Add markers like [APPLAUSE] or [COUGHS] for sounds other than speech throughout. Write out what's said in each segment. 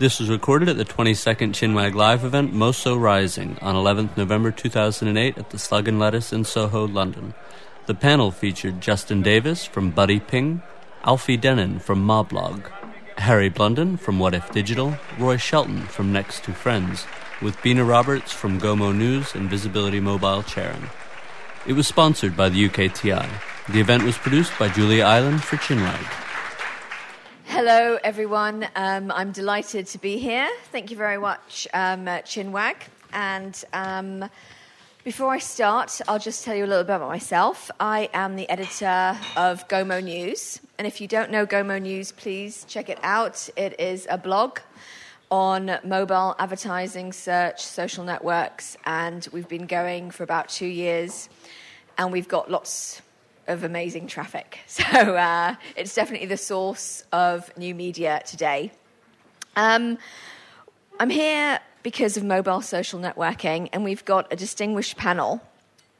This was recorded at the 22nd Chinwag Live event Moso Rising on 11th November 2008 at the Slug and Lettuce in Soho, London. The panel featured Justin Davis from Buddy Ping, Alfie Dennen from Moblog, Harry Blunden from What If Digital, Roy Shelton from Next to Friends, with Bina Roberts from Gomo News and Visibility Mobile Charing. It was sponsored by the UKTI. The event was produced by Julia Island for Chinwag. Hello, everyone. Um, I'm delighted to be here. Thank you very much, um, Chinwag. And um, before I start, I'll just tell you a little bit about myself. I am the editor of Gomo News. And if you don't know Gomo News, please check it out. It is a blog on mobile advertising, search, social networks. And we've been going for about two years. And we've got lots of amazing traffic. [LAUGHS] So uh, it's definitely the source of new media today. Um, I'm here because of mobile social networking, and we've got a distinguished panel.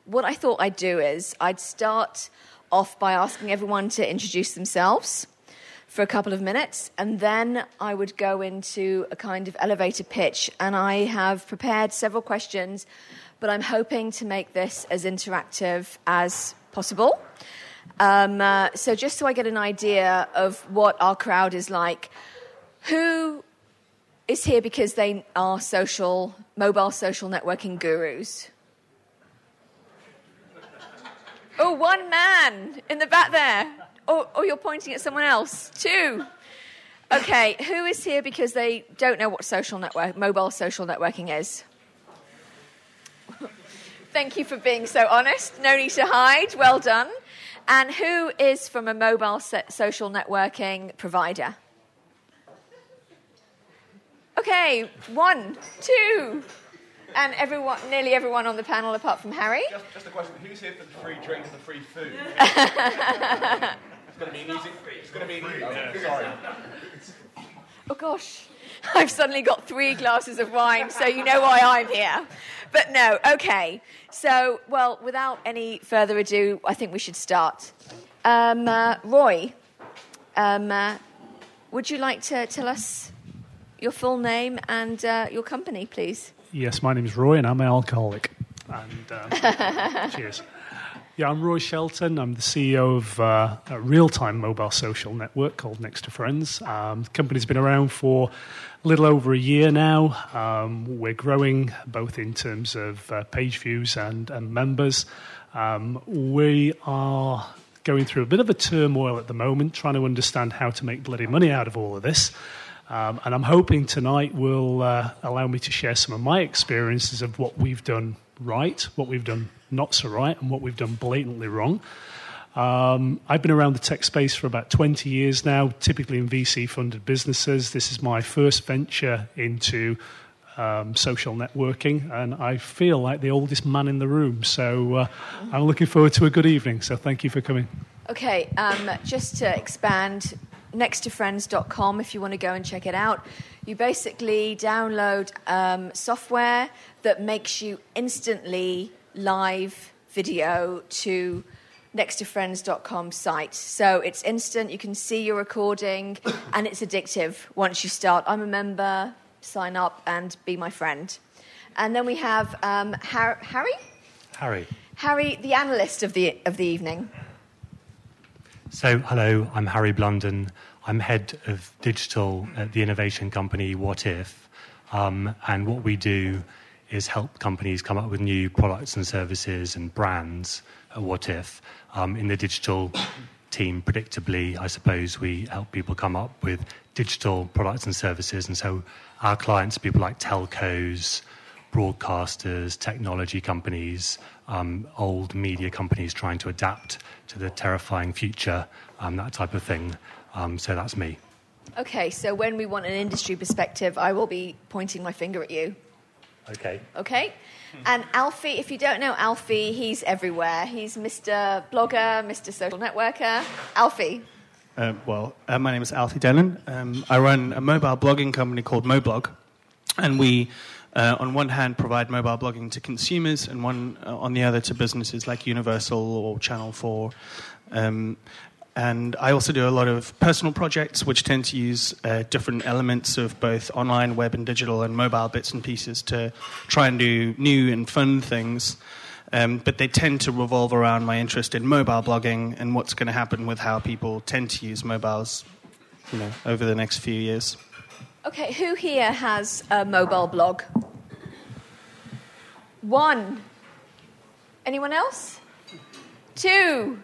What I thought I'd do is I'd start off by asking everyone to introduce themselves for a couple of minutes, and then I would go into a kind of elevator pitch. And I have prepared several questions, but I'm hoping to make this as interactive as possible. Um, uh, so, just so I get an idea of what our crowd is like, who is here because they are social, mobile social networking gurus? Oh, one man in the back there. Or, or you're pointing at someone else. Two. Okay, who is here because they don't know what social network, mobile social networking is? Thank you for being so honest. No need to hide. Well done. And who is from a mobile social networking provider? Okay, one, two. And everyone, nearly everyone on the panel apart from Harry. Just, just a question who's here for the free drinks and the free food? [LAUGHS] it's going to be easy. It's going to be easy. Oh, sorry. Oh, gosh. I've suddenly got three glasses of wine, so you know why I'm here. But no, okay. So, well, without any further ado, I think we should start. Um, uh, Roy, um, uh, would you like to tell us your full name and uh, your company, please? Yes, my name is Roy, and I'm an alcoholic. And um, [LAUGHS] cheers. Yeah, I'm Roy Shelton. I'm the CEO of uh, a real time mobile social network called Next to Friends. Um, the company's been around for a little over a year now. Um, we're growing both in terms of uh, page views and, and members. Um, we are going through a bit of a turmoil at the moment, trying to understand how to make bloody money out of all of this. Um, and I'm hoping tonight will uh, allow me to share some of my experiences of what we've done right, what we've done not so right, and what we've done blatantly wrong. Um, I've been around the tech space for about 20 years now, typically in VC funded businesses. This is my first venture into um, social networking, and I feel like the oldest man in the room. So uh, I'm looking forward to a good evening. So thank you for coming. Okay, um, just to expand, nexttofriends.com if you want to go and check it out. You basically download um, software that makes you instantly live video to nexttofriends.com site. So it's instant, you can see your recording, and it's addictive once you start. I'm a member, sign up and be my friend. And then we have um, Har- Harry? Harry. Harry, the analyst of the, of the evening. So, hello, I'm Harry Blunden. I'm head of digital at the innovation company What If. Um, and what we do is help companies come up with new products and services and brands at What If. Um, in the digital team, predictably, I suppose we help people come up with digital products and services. And so our clients people like telcos, broadcasters, technology companies, um, old media companies trying to adapt to the terrifying future, um, that type of thing. Um, so that's me. Okay, so when we want an industry perspective, I will be pointing my finger at you. Okay. Okay. And Alfie, if you don't know Alfie, he's everywhere. He's Mr. Blogger, Mr. Social Networker. Alfie. Uh, well, uh, my name is Alfie Dennen. Um, I run a mobile blogging company called Moblog, and we, uh, on one hand, provide mobile blogging to consumers, and one uh, on the other to businesses like Universal or Channel Four. Um, And I also do a lot of personal projects, which tend to use uh, different elements of both online, web, and digital, and mobile bits and pieces to try and do new and fun things. Um, but they tend to revolve around my interest in mobile blogging and what's going to happen with how people tend to use mobiles, you know, over the next few years. Okay, who here has a mobile blog? One. Anyone else? Two.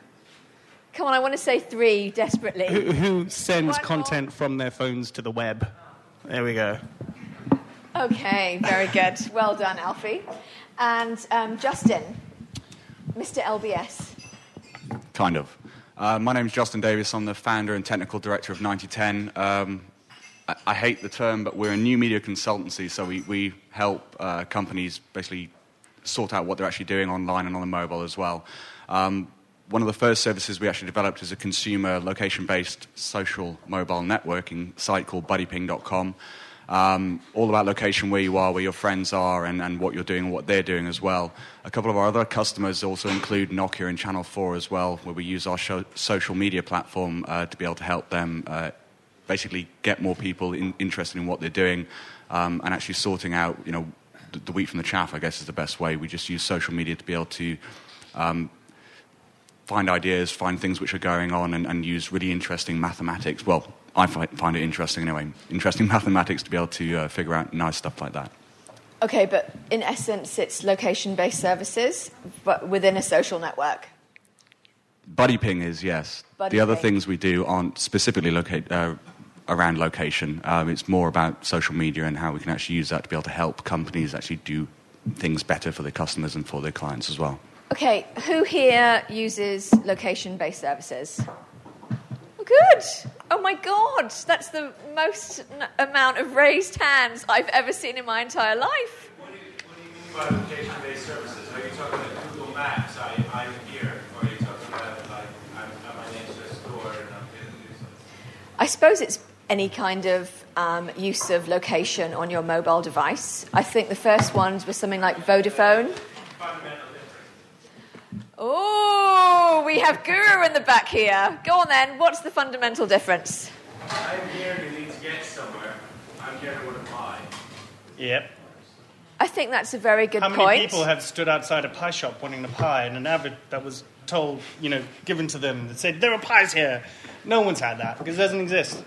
Come on, I want to say three desperately. Who, who sends One more. content from their phones to the web? There we go. Okay, very good. Well done, Alfie. And um, Justin, Mr. LBS. Kind of. Uh, my name is Justin Davis. I'm the founder and technical director of 9010. Um, I, I hate the term, but we're a new media consultancy, so we, we help uh, companies basically sort out what they're actually doing online and on the mobile as well. Um, one of the first services we actually developed is a consumer location based social mobile networking site called buddyping.com. Um, all about location, where you are, where your friends are, and, and what you're doing and what they're doing as well. A couple of our other customers also include Nokia and Channel 4 as well, where we use our show, social media platform uh, to be able to help them uh, basically get more people in, interested in what they're doing um, and actually sorting out, you know, the, the wheat from the chaff, I guess is the best way. We just use social media to be able to um, find ideas, find things which are going on, and, and use really interesting mathematics. Well, I fi- find it interesting anyway. Interesting [LAUGHS] mathematics to be able to uh, figure out nice stuff like that. Okay, but in essence, it's location based services, but within a social network. Buddy ping is yes. Buddy the other ping. things we do aren't specifically locate, uh, around location. Um, it's more about social media and how we can actually use that to be able to help companies actually do things better for their customers and for their clients as well. Okay, who here uses location based services? Good. Oh my God, that's the most n- amount of raised hands I've ever seen in my entire life. What do you, what do you mean by location-based services? Are you talking about Google Maps? I, I'm here, or are you talking about like I'm, I'm next store and I'm going to do something? I suppose it's any kind of um, use of location on your mobile device. I think the first ones were something like Vodafone. Difference. Oh, we have Guru in the back here. Go on then, what's the fundamental difference? I'm here to need to get somewhere. I'm here to want to buy. Yep. I think that's a very good How many point. people have stood outside a pie shop wanting a pie and an advert that was told, you know, given to them that said, there are pies here? No one's had that because it doesn't exist.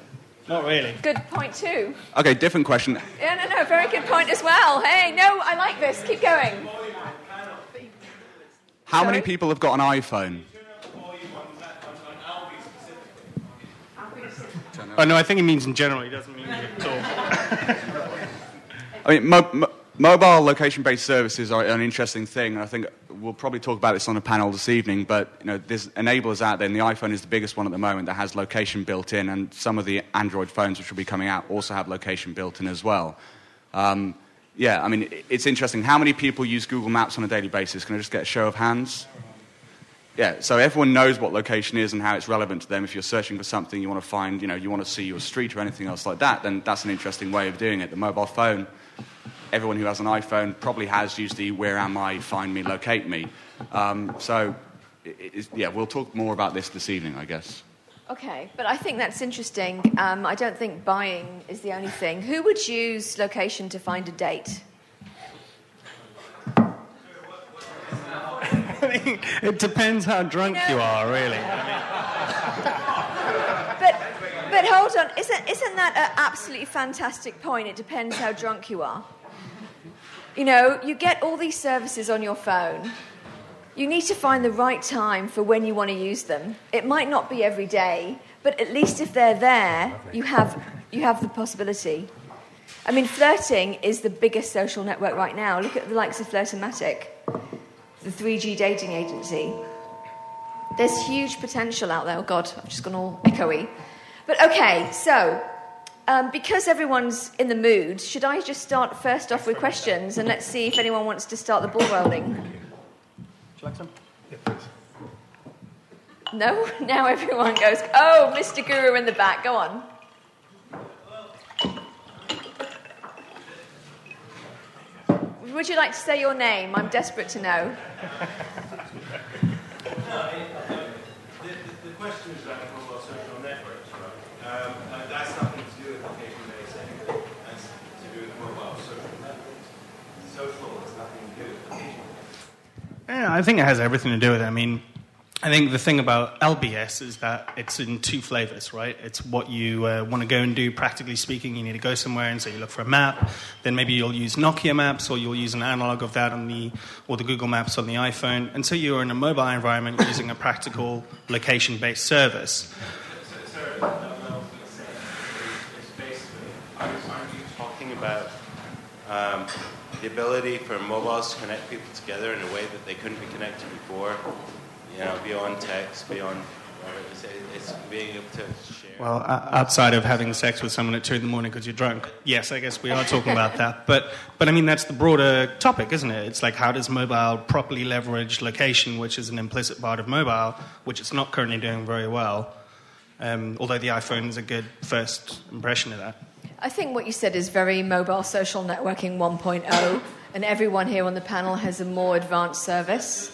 Not really. Good point too. Okay, different question. Yeah, no, no, very good point as well. Hey, no, I like this. Keep going. How many people have got an iPhone? Oh, no, I think he means in general. He doesn't mean at all. [LAUGHS] I mean, mo- mo- mobile location-based services are an interesting thing, and I think we'll probably talk about this on a panel this evening. But you know, there's enablers out there, and the iPhone is the biggest one at the moment that has location built in, and some of the Android phones which will be coming out also have location built in as well. Um, yeah, I mean, it's interesting. How many people use Google Maps on a daily basis? Can I just get a show of hands? Yeah, so everyone knows what location is and how it's relevant to them. If you're searching for something you want to find, you know, you want to see your street or anything else like that, then that's an interesting way of doing it. The mobile phone, everyone who has an iPhone probably has used the where am I, find me, locate me. Um, so, yeah, we'll talk more about this this evening, I guess. Okay, but I think that's interesting. Um, I don't think buying is the only thing. Who would use location to find a date? [LAUGHS] it depends how drunk You know- you are, really. But, but hold on, isn't, isn't that an absolutely fantastic point? It depends how drunk you are. You know, you get all these services on your phone. You need to find the right time for when you want to use them. It might not be every day, but at least if they're there, you have, you have the possibility. I mean, flirting is the biggest social network right now. Look at the likes of Flirtomatic, the 3G dating agency. There's huge potential out there. Oh, God, I've just gone all echoey. But okay, so um, because everyone's in the mood, should I just start first off with questions and let's see if anyone wants to start the ball rolling? No? [LAUGHS] Now everyone goes, oh, Mr. Guru in the back, go on. Would you like to say your name? I'm desperate to know. [LAUGHS] The, the, the question is about mobile social networks, right? Um, and that's nothing to do with location-based anything. That's to do with mobile social networks. Social has nothing to do with location. Yeah, I think it has everything to do with it. I mean, I think the thing about LBS is that it's in two flavors, right? It's what you uh, want to go and do, practically speaking. You need to go somewhere, and so you look for a map. Then maybe you'll use Nokia Maps, or you'll use an analog of that on the, or the Google Maps on the iPhone. And so you're in a mobile environment [COUGHS] using a practical service. You talking about um, the ability for mobiles to connect people together in a way that they couldn't be connected before? You know, beyond text, beyond, it's, it's being able to share. Well, outside of having sex with someone at two in the morning because you're drunk, yes, I guess we are talking about [LAUGHS] that. But, but I mean, that's the broader topic, isn't it? It's like how does mobile properly leverage location, which is an implicit part of mobile, which it's not currently doing very well. Um, although the iPhone is a good first impression of that. I think what you said is very mobile social networking 1.0, and everyone here on the panel has a more advanced service.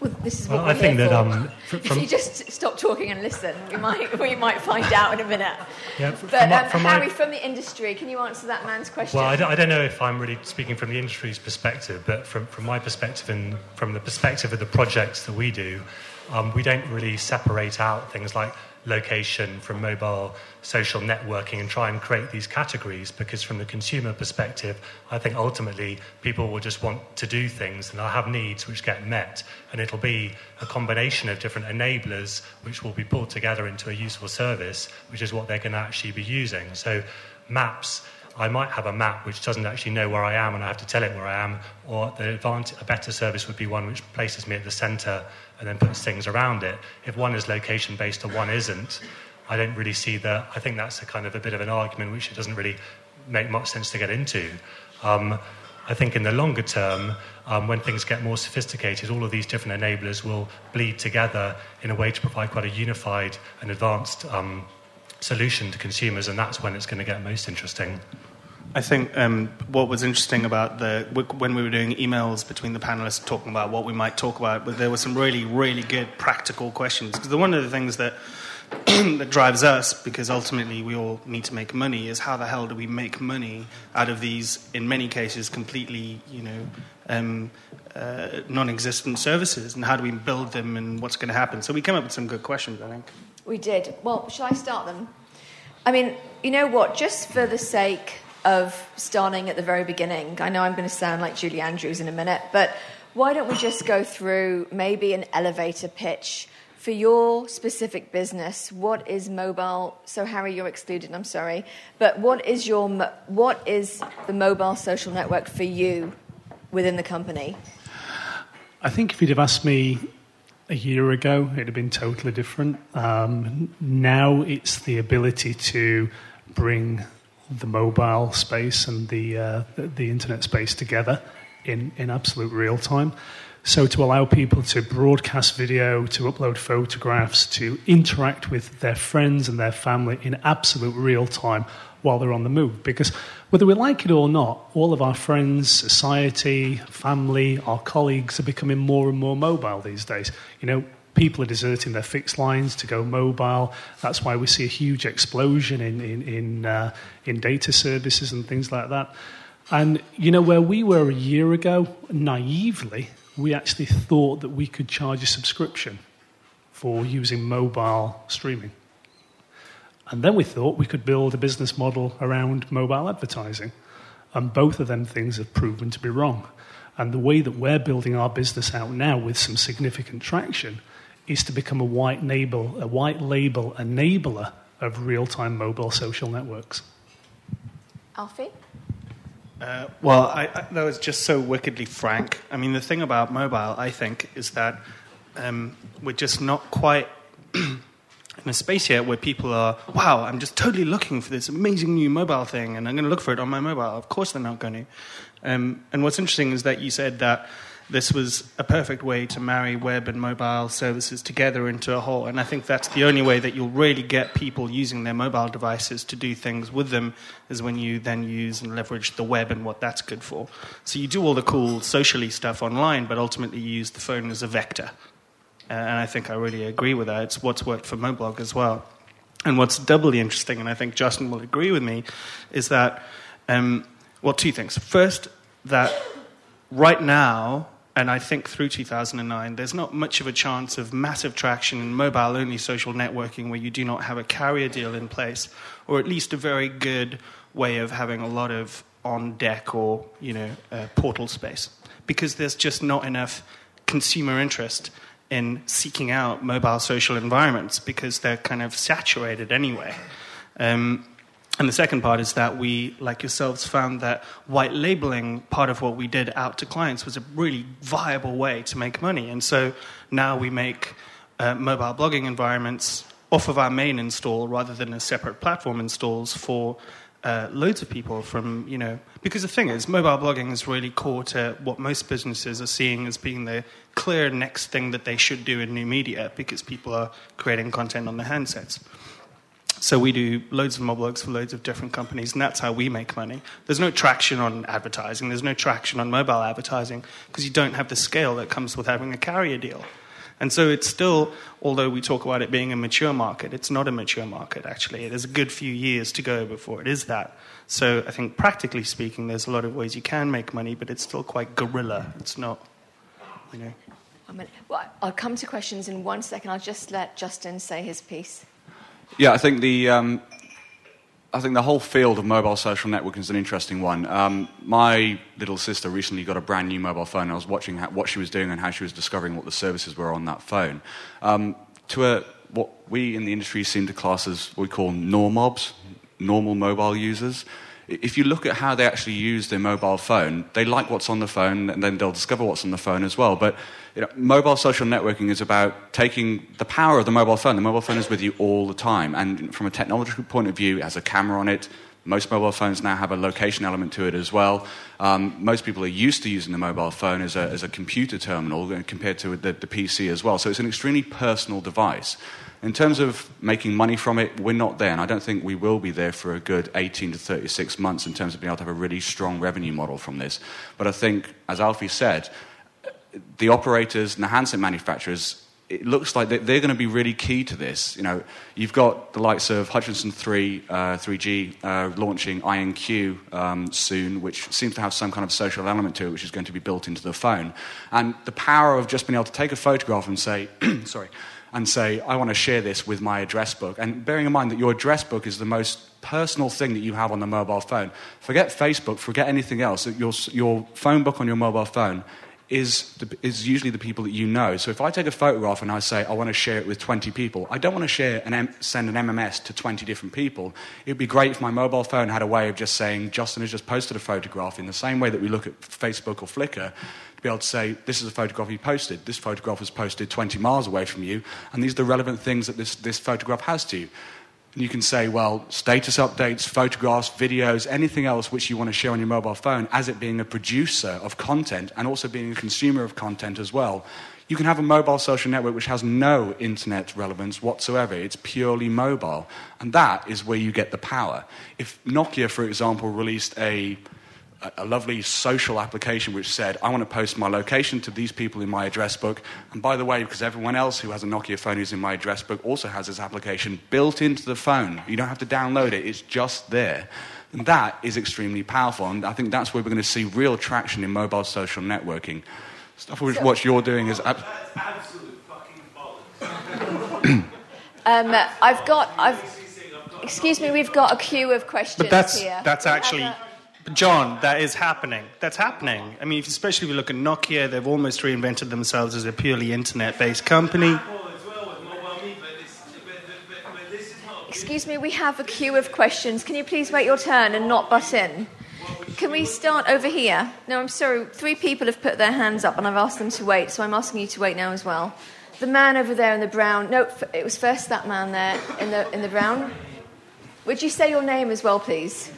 Well, this is what Well, I think that, um, fr- [LAUGHS] if you just stop talking and listen, we might we might find out in a minute. Yeah, But from um, from my- Harry, from the industry, can you answer that man's question? Well, I don't, I don't know if I'm really speaking from the industry's perspective, but from, from my perspective and from the perspective of the projects that we do, um, we don't really separate out things like location from mobile social networking and try and create these categories because from the consumer perspective i think ultimately people will just want to do things and they'll have needs which get met. And it'll be a combination of different enablers which will be pulled together into a useful service which is what they're going to actually be using. So maps I might have a map which doesn't actually know where I am and I have to tell it where I am, or the advantage, a better service would be one which places me at the centre and then puts things around it. If one is location based and one isn't, I don't really see that. I think that's a kind of a bit of an argument which it doesn't really make much sense to get into. Um, I think in the longer term, um, when things get more sophisticated, all of these different enablers will bleed together in a way to provide quite a unified and advanced um, solution to consumers, and that's when it's going to get most interesting. I think um, what was interesting about the when we were doing emails between the panelists talking about what we might talk about, but there were some really, really good practical questions. Because one of the things that [CLEARS THROAT] that drives us, because ultimately we all need to make money, is how the hell do we make money out of these, in many cases, completely, you know, um, uh, non-existent services, and how do we build them, and what's going to happen? So we came up with some good questions, I think. We did. Well, shall I start them? I mean, you know what? Just for the sake of starting at the very beginning, I know I'm going to sound like Julie Andrews in a minute, but why don't we just go through maybe an elevator pitch for your specific business? What is mobile? So, Harry, you're excluded. I'm sorry, but what is your what is the mobile social network for you within the company? I think if you'd have asked me a year ago, it'd have been totally different. Um, now it's the ability to bring the mobile space and the, uh, the, internet space together in, in absolute real time. So, to allow people to broadcast video, to upload photographs, to interact with their friends and their family in absolute real time while they're on the move. Because whether we like it or not, all of our friends, society, family, our colleagues are becoming more and more mobile these days. You know, people are deserting their fixed lines to go mobile. That's why we see a huge explosion in, in, in, uh, in data services and things like that. And, you know, where we were a year ago, naively, we actually thought that we could charge a subscription for using mobile streaming. And then we thought we could build a business model around mobile advertising. And both of them things have proven to be wrong. And the way that we're building our business out now with some significant traction is to become a white label, a white label enabler of real-time mobile social networks. Alfie? Uh, well, I, I, that was just so wickedly frank. I mean, the thing about mobile, I think, is that um, we're just not quite [CLEARS THROAT] in a space yet where people are, wow, I'm just totally looking for this amazing new mobile thing, and I'm going to look for it on my mobile. Of course, they're not going to. Um, and what's interesting is that you said that this was a perfect way to marry web and mobile services together into a whole. And I think that's the only way that you'll really get people using their mobile devices to do things with them is when you then use and leverage the web and what that's good for. So you do all the cool socially stuff online, but ultimately you use the phone as a vector. and I think I really agree with that. It's what's worked for Moblog as well. And what's doubly interesting, and I think Justin will agree with me, is that, um, well, two things. First, that right now, and I think through 2009, there's not much of a chance of massive traction in mobile only social networking where you do not have a carrier deal in place, or at least a very good way of having a lot of on deck or you know uh, portal space because there's just not enough consumer interest in seeking out mobile social environments because they're kind of saturated anyway. Um, and the second part is that we, like yourselves, found that white labeling part of what we did out to clients was a really viable way to make money. And so now we make uh, mobile blogging environments off of our main install rather than a separate platform installs for uh, loads of people from, you know, because the thing is, mobile blogging is really core to what most businesses are seeing as being the clear next thing that they should do in new media because people are creating content on their handsets. So we do loads of moblogs for loads of different companies, and that's how we make money. There's no traction on advertising. There's no traction on mobile advertising because you don't have the scale that comes with having a carrier deal. And so it's still, although we talk about it being a mature market, it's not a mature market, actually. There's a good few years to go before it is that. So I think, practically speaking, there's a lot of ways you can make money, but it's still quite guerrilla. It's not, you know. Well, I'll come to questions in one second. I'll just let Justin say his piece. Yeah, I think the um, I think the whole field of mobile social networking is an interesting one. Um, my little sister recently got a brand new mobile phone. And I was watching how, what she was doing and how she was discovering what the services were on that phone. Um, to a, what we in the industry seem to class as what we call normobs, normal mobile users. If you look at how they actually use their mobile phone, they like what's on the phone and then they'll discover what's on the phone as well. But you know, mobile social networking is about taking the power of the mobile phone. The mobile phone is with you all the time. And from a technological point of view, it has a camera on it. Most mobile phones now have a location element to it as well. Um, most people are used to using the mobile phone as a, as a computer terminal compared to the, the PC as well. So it's an extremely personal device. In terms of making money from it, we're not there, and I don't think we will be there for a good 18 to 36 months in terms of being able to have a really strong revenue model from this. But I think, as Alfie said, the operators and the handset manufacturers, it looks like they're going to be really key to this. You know, you've got the likes of Hutchison 3, uh, 3G uh, launching INQ um, soon, which seems to have some kind of social element to it, which is going to be built into the phone. And the power of just being able to take a photograph and say, [CLEARS THROAT] sorry, and say, I want to share this with my address book. And bearing in mind that your address book is the most personal thing that you have on the mobile phone. Forget Facebook, forget anything else. Your, your phone book on your mobile phone is, the, is usually the people that you know. So if I take a photograph and I say I want to share it with 20 people, I don't want to share and M- send an MMS to 20 different people. It would be great if my mobile phone had a way of just saying Justin has just posted a photograph in the same way that we look at Facebook or Flickr. To be able to say, this is a photograph you posted. This photograph was posted 20 miles away from you, and these are the relevant things that this, this photograph has to you. You can say, well, status updates, photographs, videos, anything else which you want to share on your mobile phone as it being a producer of content and also being a consumer of content as well. You can have a mobile social network which has no internet relevance whatsoever. It's purely mobile. And that is where you get the power. If Nokia, for example, released a a lovely social application which said, I want to post my location to these people in my address book. And by the way, because everyone else who has a Nokia phone who's in my address book also has this application built into the phone. You don't have to download it, it's just there. And that is extremely powerful. And I think that's where we're going to see real traction in mobile social networking. Stuff which what you're doing is. Ab- absolute fucking [LAUGHS] um, I've got. I've, excuse me, we've got a queue of questions but that's, here. That's actually. John, that is happening. That's happening. I mean, especially if you look at Nokia, they've almost reinvented themselves as a purely internet based company. Excuse me, we have a queue of questions. Can you please wait your turn and not butt in? Can we start over here? No, I'm sorry. Three people have put their hands up and I've asked them to wait, so I'm asking you to wait now as well. The man over there in the brown. No, it was first that man there in the, in the brown. Would you say your name as well, please?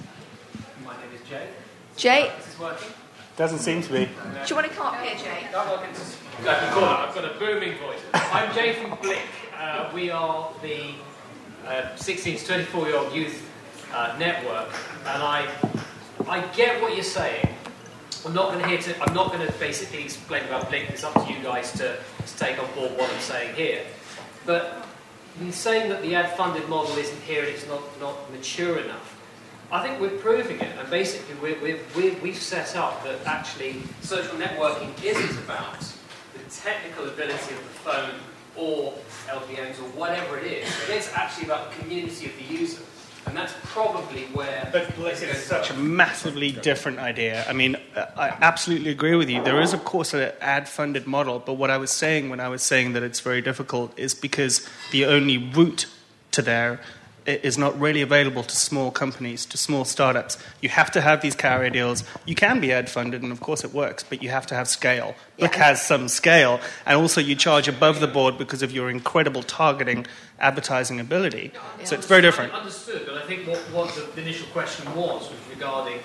Jay? Jay? Is this working? Doesn't seem to be. Do you want to come up here, Jay? I've got a booming voice. I'm Jay from Blyk. Uh, we are the uh, 16 to 24 year old youth uh, network, and I, I get what you're saying, I'm not going to here to. I'm not going to basically explain about Blink. It's up to you guys to, to take on board what I'm saying here. But in saying that the ad-funded model isn't here and it's not, not mature enough, I think we're proving it. And basically, we're, we're, we're, we've set up that actually social networking isn't about the technical ability of the phone or LPNs or whatever it is. It's actually about the community of the user. And that's probably where. But Blyk is such a massively different idea. I mean, I absolutely agree with you. There is, of course, an ad funded model, but what I was saying when I was saying that it's very difficult is because the only route to there is not really available to small companies, to small startups. You have to have these carrier deals. You can be ad funded, and of course it works, but you have to have scale. Yeah. Blyk has some scale, and also you charge above the board because of your incredible targeting advertising ability. Yeah. So it's very different. Understood, but I think what, what the initial question was was regarding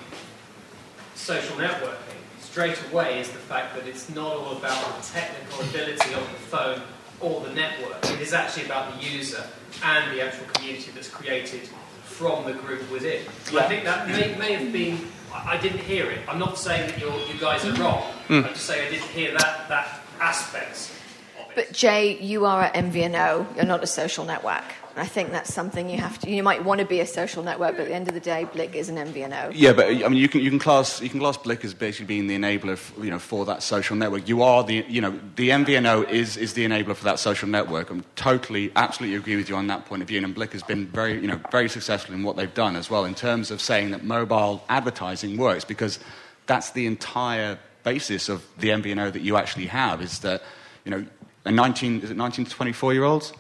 social networking. Straight away is the fact that it's not all about the technical ability of the phone or the network. It is actually about the user and the actual community that's created from the group within. Yeah. I think that may, may have been. I didn't hear it. I'm not saying that you you guys are wrong. Mm. I'm just saying I didn't hear that that aspect. But Jay, you are at MVNO. You're not a social network. I think that's something you have to. You might want to be a social network, but at the end of the day, Blyk is an MVNO. Yeah, but I mean, you can you can class you can class Blyk as basically being the enabler, for, you know, for that social network. You are the you know the MVNO is is the enabler for that social network. I'm totally, absolutely agree with you on that point of view. And Blyk has been very you know very successful in what they've done as well in terms of saying that mobile advertising works because that's the entire basis of the MVNO that you actually have is that you know. a 19, is it 19 to 24 year olds?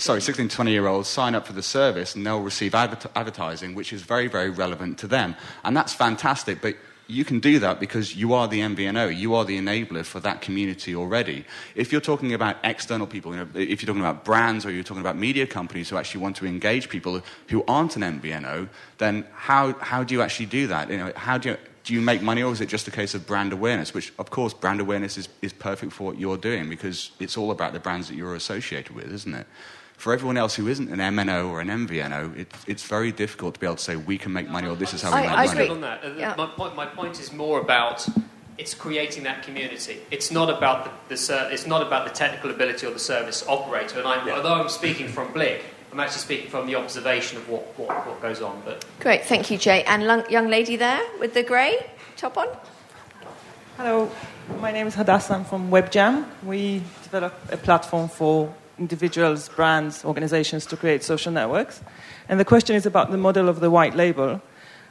Sorry, 16 to 20 year olds sign up for the service and they'll receive adver- advertising, which is very, very relevant to them. And that's fantastic, but you can do that because you are the MVNO. You are the enabler for that community already. If you're talking about external people, you know, if you're talking about brands or you're talking about media companies who actually want to engage people who aren't an MVNO, then how, how do you actually do that? You know, how do you, do you make money or is it just a case of brand awareness? Which, of course, brand awareness is, is perfect for what you're doing because it's all about the brands that you're associated with, isn't it? For everyone else who isn't an MNO or an MVNO, it, it's very difficult to be able to say we can make money or this is how we I, make I money. On that. Uh, yeah. My, point, my point is more about it's creating that community. It's not about the, the it's not about the technical ability or the service operator. And I'm, yeah. although I'm speaking from Blyk, I'm actually speaking from the observation of what, what, what goes on. But Great, thank you, Jay. And long, young lady there with the grey top on. Hello, my name is Hadassah. I'm from WebJam. We develop a platform for individuals, brands, organizations to create social networks. And the question is about the model of the white label.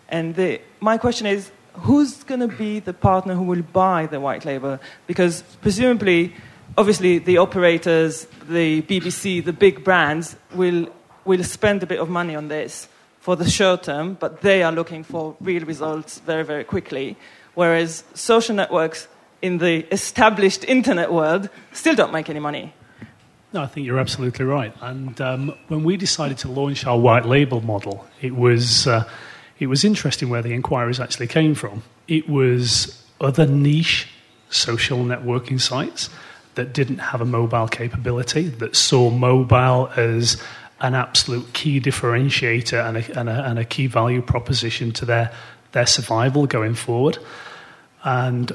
And the, my question is who's going to be the partner who will buy the white label? Because presumably, obviously the operators, the BBC, the big brands will, will spend a bit of money on this for the short term, but they are looking for real results very, very quickly. Whereas social networks in the established internet world still don't make any money. No, I think you're absolutely right. And um, when we decided to launch our white label model, it was, uh, it was interesting where the inquiries actually came from. It was other niche social networking sites that didn't have a mobile capability, that saw mobile as an absolute key differentiator and a, and a, and a key value proposition to their, their survival going forward. And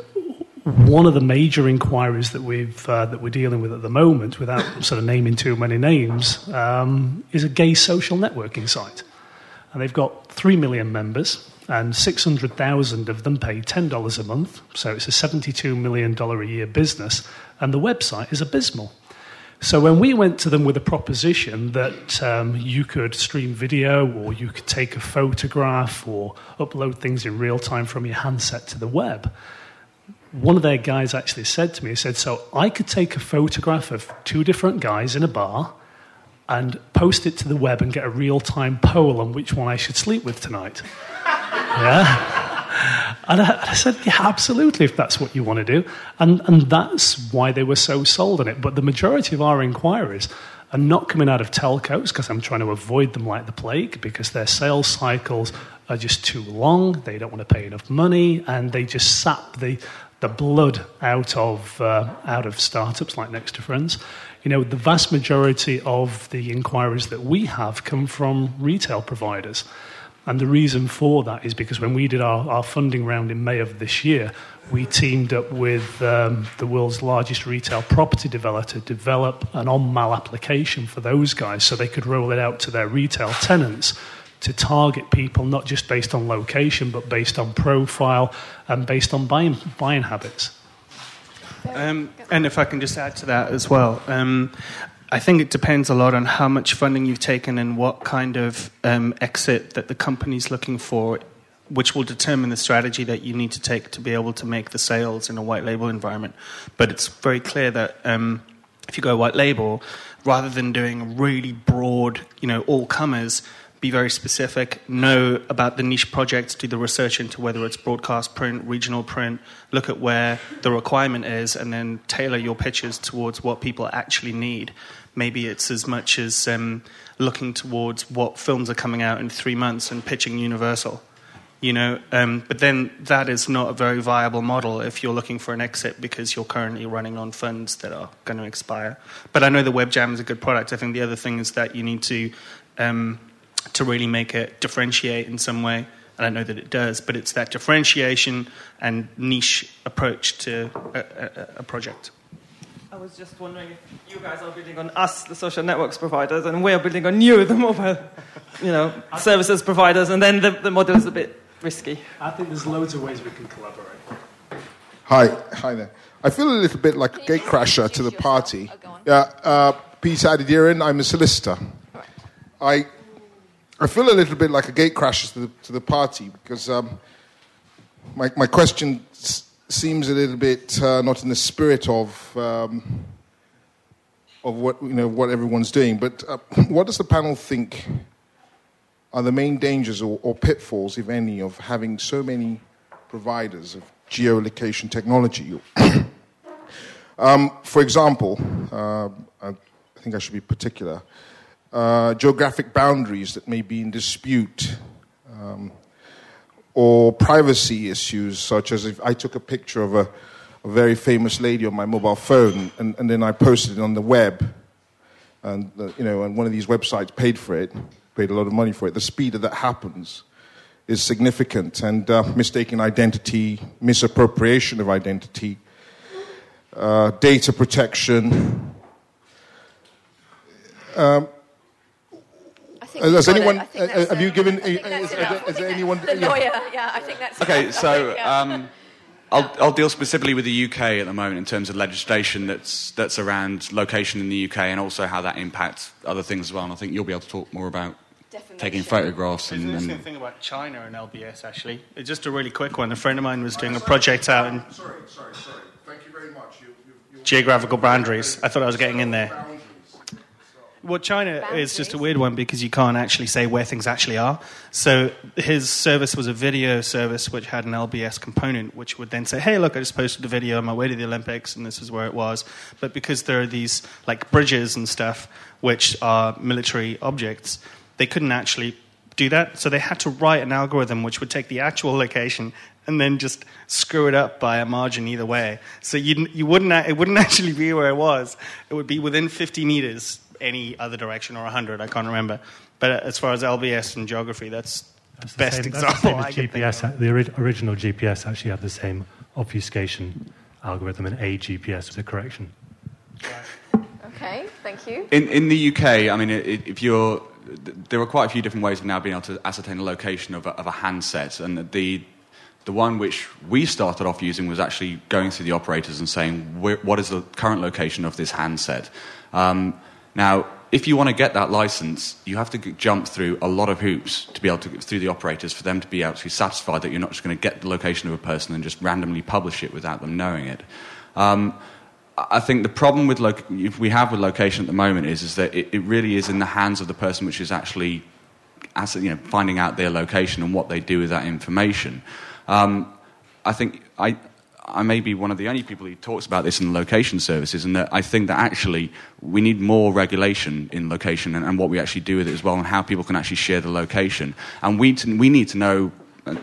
one of the major inquiries that we've uh, that we're dealing with at the moment, without sort of naming too many names, um, is a gay social networking site, and they've got three million members, and six hundred thousand of them pay ten dollars a month, so it's a seventy-two million dollar a year business, and the website is abysmal. So when we went to them with a proposition that um, you could stream video or you could take a photograph or upload things in real time from your handset to the web, one of their guys actually said to me, he said, So I could take a photograph of two different guys in a bar and post it to the web and get a real time poll on which one I should sleep with tonight. Yeah? And I, I, said, yeah, absolutely, if that's what you want to do. And, and that's why they were so sold on it. But the majority of our inquiries are not coming out of telcos because I'm trying to avoid them like the plague because their sales cycles are just too long. They don't want to pay enough money and they just sap the, the blood out of, uh, out of startups like Next to Friends. You know, the vast majority of the inquiries that we have come from retail providers. And the reason for that is because when we did our, our funding round in May of this year, we teamed up with um, the world's largest retail property developer to develop an on mal application for those guys so they could roll it out to their retail tenants to target people not just based on location but based on profile and based on buying, buying habits. Um, and if I can just add to that as well, um, I think it depends a lot on how much funding you've taken and what kind of um, exit that the company's looking for, which will determine the strategy that you need to take to be able to make the sales in a white label environment. But it's very clear that um, if you go white label, rather than doing really broad, you know, all comers, be very specific, know about the niche projects, do the research into whether it's broadcast print, regional print, look at where the requirement is, and then tailor your pitches towards what people actually need. Maybe it's as much as um, looking towards what films are coming out in three months and pitching Universal. You know, um, but then that is not a very viable model if you're looking for an exit because you're currently running on funds that are going to expire. But I know the WebJam is a good product. I think the other thing is that you need to um, to really make it differentiate in some way. I don't know that it does, but it's that differentiation and niche approach to a, a, a project. I was just wondering if you guys are building on us, the social networks providers, and we're building on you, [LAUGHS] the mobile, you know, services providers, and then the, the model is a bit risky. I think there's loads of ways we can collaborate. Hi, hi there. I feel a little bit like a gatecrasher to the party. Oh, Yeah, uh, Peter Adediran, I'm a solicitor. I I feel a little bit like a gatecrasher to the, to the party because um, my, my question s- seems a little bit uh, not in the spirit of um, of what you know what everyone's doing. But uh, what does the panel think are the main dangers or, or pitfalls, if any, of having so many providers of geolocation technology? [COUGHS] um, for example, uh, I think I should be particular uh, geographic boundaries that may be in dispute, um, or privacy issues, such as if I took a picture of a, a very famous lady on my mobile phone and, and, then I posted it on the web, and uh, you know, and one of these websites paid for it, paid a lot of money for it. The speed that that happens is significant, and uh, mistaken identity, misappropriation of identity, uh, data protection. Um, think Has anyone? I think uh, have you given? I think uh, Is, is, there anyone? The yeah. lawyer, yeah, I think that's Okay, enough. so [LAUGHS] um, I'll, I'll deal specifically with the UK at the moment in terms of legislation that's, that's around location in the UK and also how that impacts other things as well. And I think you'll be able to talk more about taking photographs There's and, an and interesting thing about China and LBS, actually. It's just a really quick one. A friend of mine was doing a project out in Sorry, sorry, sorry. Thank you very much. You, you, you geographical boundaries. I thought I was getting in there. Well, China is just a weird one because you can't actually say where things actually are. So his service was a video service which had an LBS component, which would then say, "Hey, look, I just posted a video on my way to the Olympics, and this is where it was." But because there are these like bridges and stuff which are military objects, they couldn't actually do that. So they had to write an algorithm which would take the actual location and then just screw it up by a margin either way. So you you wouldn't it wouldn't [LAUGHS] actually be where it was. It would be within 50 meters any other direction or 100. I can't remember. But as far as LBS and geography, that's the the best same- that's the example same I as think GPS. of. The ori- original GPS actually had the same obfuscation algorithm, and a GPS was a correction. Okay, thank you. In, in the UK, I mean, i- i- if you're, there are quite a few different ways of now being able to ascertain the location of a, of a handset, and the the one which we started off using was actually going through the operators and saying what is the current location of this handset. Um, now, if you want to get that license, you have to jump through a lot of hoops to be able to get through the operators for them to be actually satisfied that you're not just going to get the location of a person and just randomly publish it without them knowing it. Um, I think the problem with if we have with location at the moment is, is that it, it really is in the hands of the person which is actually as, you know, finding out their location and what they do with that information. Um, I think I, I may be one of the only people who talks about this in location services, and that I think that actually we need more regulation in location and, and what we actually do with it as well, and how people can actually share the location. And we, to, we need to know uh,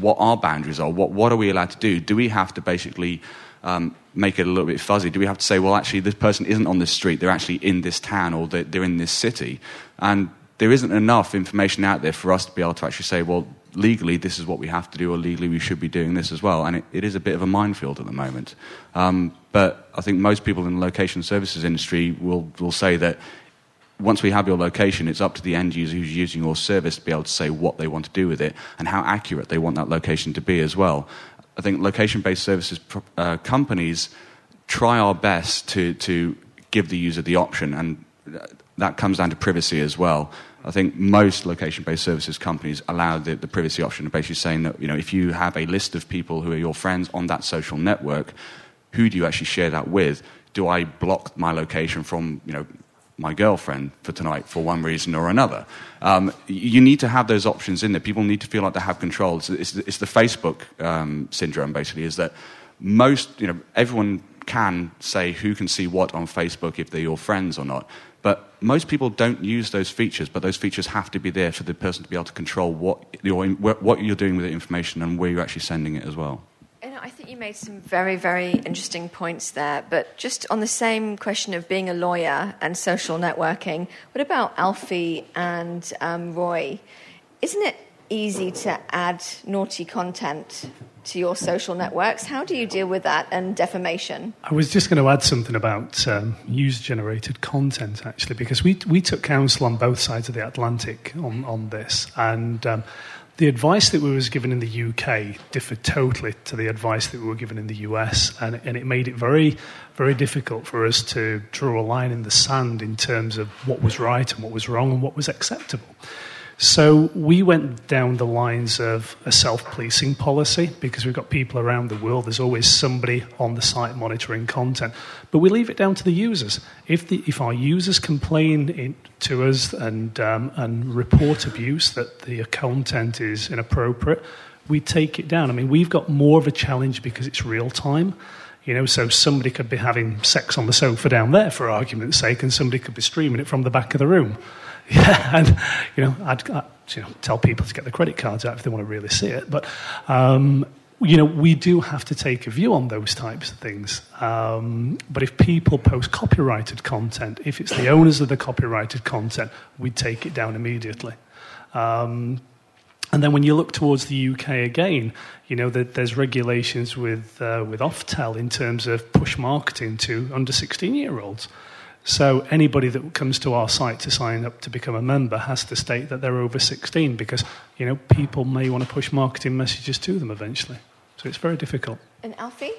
what our boundaries are. What, what are we allowed to do? Do we have to basically um, make it a little bit fuzzy? Do we have to say, well, actually, this person isn't on this street, they're actually in this town or they're, they're in this city? And there isn't enough information out there for us to be able to actually say, well, legally this is what we have to do, or legally we should be doing this as well. And it, it is a bit of a minefield at the moment. Um, but I think most people in the location services industry will, will say that once we have your location, it's up to the end user who's using your service to be able to say what they want to do with it and how accurate they want that location to be as well. I think location based services uh, companies try our best to, to give the user the option, and that comes down to privacy as well. I think most location-based services companies allow the, the, privacy option, basically saying that you know if you have a list of people who are your friends on that social network, who do you actually share that with? Do I block my location from you know my girlfriend for tonight for one reason or another? Um, you need to have those options in there. People need to feel like they have control. It's, it's, it's the Facebook um, syndrome, basically, is that most you know everyone can say who can see what on Facebook if they're your friends or not. Most people don't use those features, but those features have to be there for the person to be able to control what you're, what you're doing with the information and where you're actually sending it as well. And I think you made some very, very interesting points there. But just on the same question of being a lawyer and social networking, what about Alfie and um, Roy? Isn't it easy to add naughty content to your social networks. How do you deal with that and defamation? I was just going to add something about um, user generated content, actually, because we, we took counsel on both sides of the Atlantic on, on this. And um, the advice that we was given in the UK differed totally to the advice that we were given in the US, and, and it made it very, very difficult for us to draw a line in the sand in terms of what was right and what was wrong and what was acceptable. So we went down the lines of a self policing policy because we've got people around the world. There's always somebody on the site monitoring content. But we leave it down to the users. If, the, if our users complain in, to us and, um, and report abuse, that the content is inappropriate, we take it down. I mean, we've got more of a challenge because it's real time. You know, so somebody could be having sex on the sofa down there, for argument's sake, and somebody could be streaming it from the back of the room. Yeah, [LAUGHS] and you know, I'd, I'd you know, tell people to get the credit cards out if they want to really see it. But um, you know, we do have to take a view on those types of things. Um, but if people post copyrighted content, if it's the owners of the copyrighted content, we take it down immediately. Um, and then when you look towards the UK again, you know that there's regulations with uh, with Oftel in terms of push marketing to under 16 year olds. So anybody that comes to our site to sign up to become a member has to state that they're over 16 because you know people may want to push marketing messages to them eventually. So it's very difficult. And Alfie?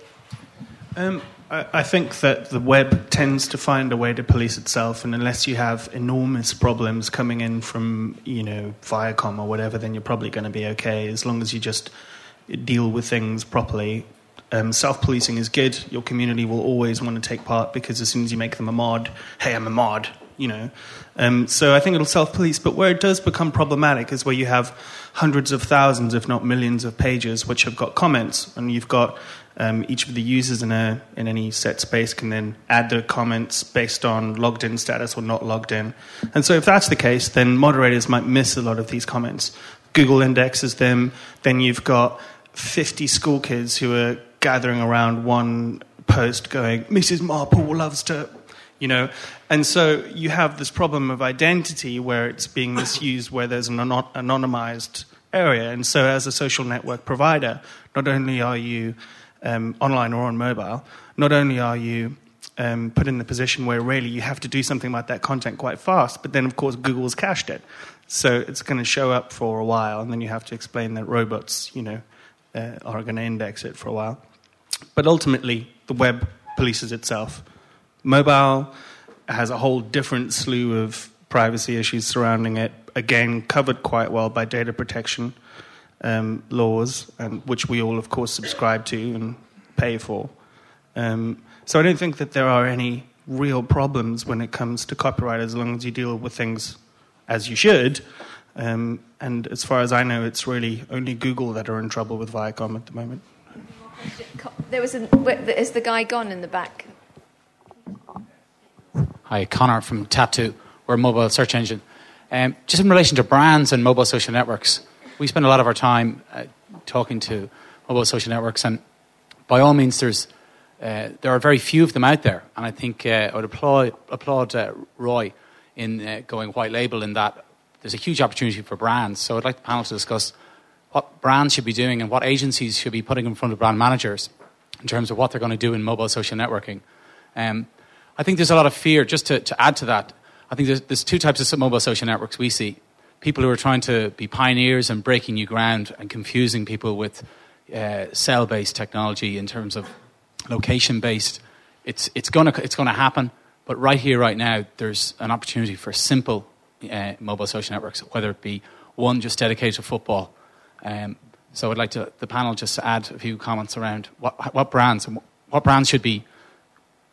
Um, I, I think that the web tends to find a way to police itself, and unless you have enormous problems coming in from you know Viacom or whatever, then you're probably going to be okay as long as you just deal with things properly um, Self policing is good. Your community will always want to take part because as soon as you make them a mod, hey, I'm a mod, you know. Um, so I think it'll self police. But where it does become problematic is where you have hundreds of thousands, if not millions, of pages which have got comments, and you've got um, each of the users in a in any set space can then add their comments based on logged in status or not logged in. And so if that's the case, then moderators might miss a lot of these comments. Google indexes them. Then you've got 50 school kids who are gathering around one post going, Mrs. Marple loves to, you know. And so you have this problem of identity where it's being misused, where there's an anonymized area. And so, as a social network provider, not only are you um, online or on mobile, not only are you um, put in the position where really you have to do something about that content quite fast, but then, of course, Google's cached it. So it's going to show up for a while, and then you have to explain that robots, you know, uh, are going to index it for a while. But ultimately, the web polices itself. Mobile has a whole different slew of privacy issues surrounding it, again, covered quite well by data protection um, laws, and which we all, of course, subscribe to and pay for. Um, so I don't think that there are any real problems when it comes to copyright as long as you deal with things as you should. Um, and as far as I know, it's really only Google that are in trouble with Viacom at the moment. There was a, is the guy gone in the back? Hi, Connor from Taptu. We're a mobile search engine. Um, just in relation to brands and mobile social networks, we spend a lot of our time uh, talking to mobile social networks, and by all means, there's uh, there are very few of them out there, and I think uh, I would applaud applaud uh, Roy in uh, going white label in that there's a huge opportunity for brands. So I'd like the panel to discuss what brands should be doing and what agencies should be putting in front of brand managers in terms of what they're going to do in mobile social networking. Um, I think there's a lot of fear. Just to, to add to that, I think there's, there's two types of mobile social networks we see. People who are trying to be pioneers and breaking new ground and confusing people with uh, cell based technology in terms of location based. It's, it's going to it's gonna happen, but right here, right now, there's an opportunity for simple uh, mobile social networks, whether it be one just dedicated to football. Um, so I'd like to, the panel just to add a few comments around what, what brands what brands should be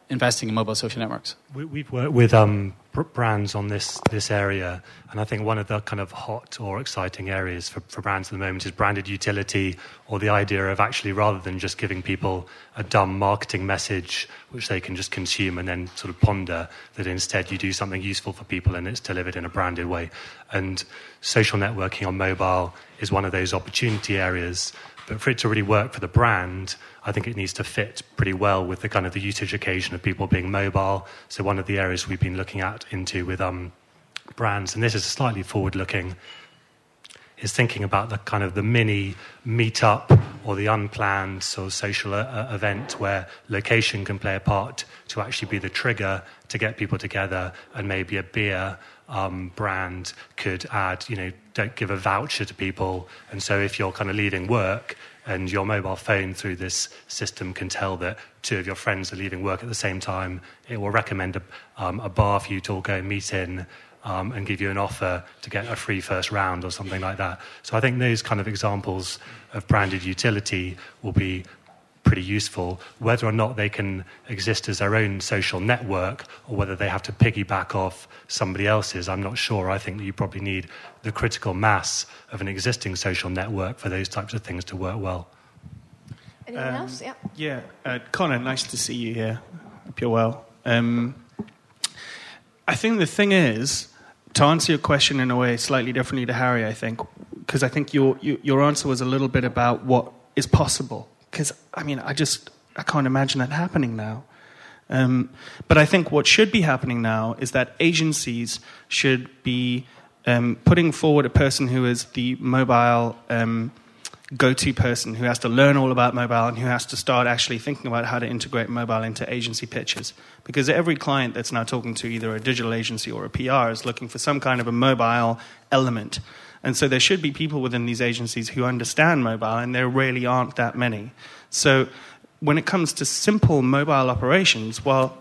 investing in mobile social networks? We, have worked with um, brands on this this area, and I think one of the kind of hot or exciting areas for, for brands at the moment is branded utility, or the idea of actually rather than just giving people a dumb marketing message which they can just consume and then sort of ponder, that instead you do something useful for people and it's delivered in a branded way. And social networking on mobile is one of those opportunity areas. But for it to really work for the brand, I think it needs to fit pretty well with the kind of the usage occasion of people being mobile. So one of the areas we've been looking at into with um, brands, and this is slightly forward-looking, is thinking about the kind of the mini meetup or the unplanned sort of social uh, uh, event where location can play a part to actually be the trigger to get people together, and maybe a beer um, brand could add, you know, don't give a voucher to people, and so if you're kind of leaving work and your mobile phone through this system can tell that two of your friends are leaving work at the same time. It will recommend a, um, a bar for you to all go and meet in um, and give you an offer to get a free first round or something like that. So I think those kind of examples of branded utility will be pretty useful. Whether or not they can exist as their own social network or whether they have to piggyback off somebody else's, I'm not sure. I think that you probably need the critical mass of an existing social network for those types of things to work well. Anyone um, else? Yeah. Yeah. Uh, Connor, nice to see you here. Hope you're well. Um, I think the thing is, to answer your question in a way slightly differently to Harry, I think, because I think your, your answer was a little bit about what is possible because I mean, I just I can't imagine that happening now. Um, but I think what should be happening now is that agencies should be um, putting forward a person who is the mobile um, go-to person who has to learn all about mobile and who has to start actually thinking about how to integrate mobile into agency pitches. Because every client that's now talking to either a digital agency or a PR is looking for some kind of a mobile element. And so there should be people within these agencies who understand mobile, and there really aren't that many. So when it comes to simple mobile operations, well,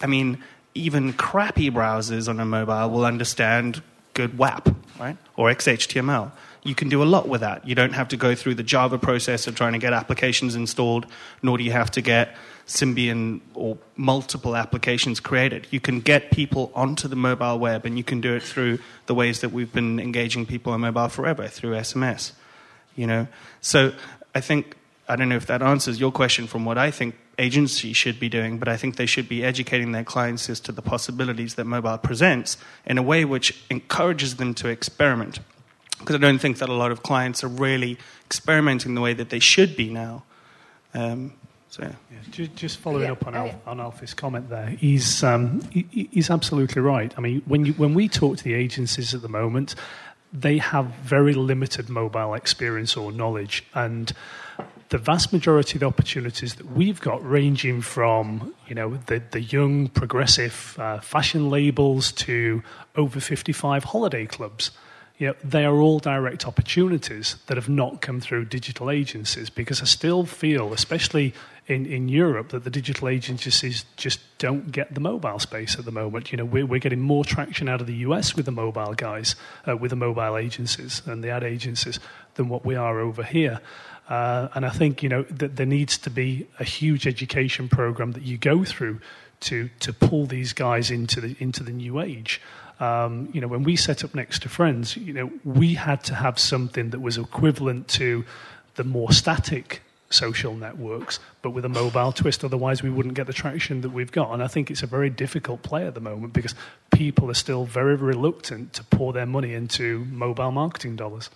I mean, even crappy browsers on a mobile will understand good WAP, right? Or XHTML. You can do a lot with that. You don't have to go through the Java process of trying to get applications installed, nor do you have to get Symbian or multiple applications created. You can get people onto the mobile web, and you can do it through the ways that we've been engaging people on mobile forever through SMS. You know, so I think I don't know if that answers your question from what I think agencies should be doing, but I think they should be educating their clients as to the possibilities that mobile presents in a way which encourages them to experiment. Because I don't think that a lot of clients are really experimenting the way that they should be now. Um, so, yeah. Just following yeah. up on, Alf, on Alfie's comment there, he's, um, he, he's absolutely right. I mean, when, you, when we talk to the agencies at the moment, they have very limited mobile experience or knowledge. And the vast majority of the opportunities that we've got, ranging from you know the, the young progressive uh, fashion labels to over 55 holiday clubs, you know, they are all direct opportunities that have not come through digital agencies because I still feel, especially in, in Europe, that the digital agencies just don't get the mobile space at the moment. You know, we're, we're getting more traction out of the US with the mobile guys, uh, with the mobile agencies and the ad agencies than what we are over here. Uh, and I think, you know, that there needs to be a huge education program that you go through to, to pull these guys into the, into the new age. Um, you know, when we set up Next2Friends, you know, we had to have something that was equivalent to the more static social networks, but with a mobile twist. Otherwise, we wouldn't get the traction that we've got. And I think it's a very difficult play at the moment because people are still very reluctant to pour their money into mobile marketing dollars.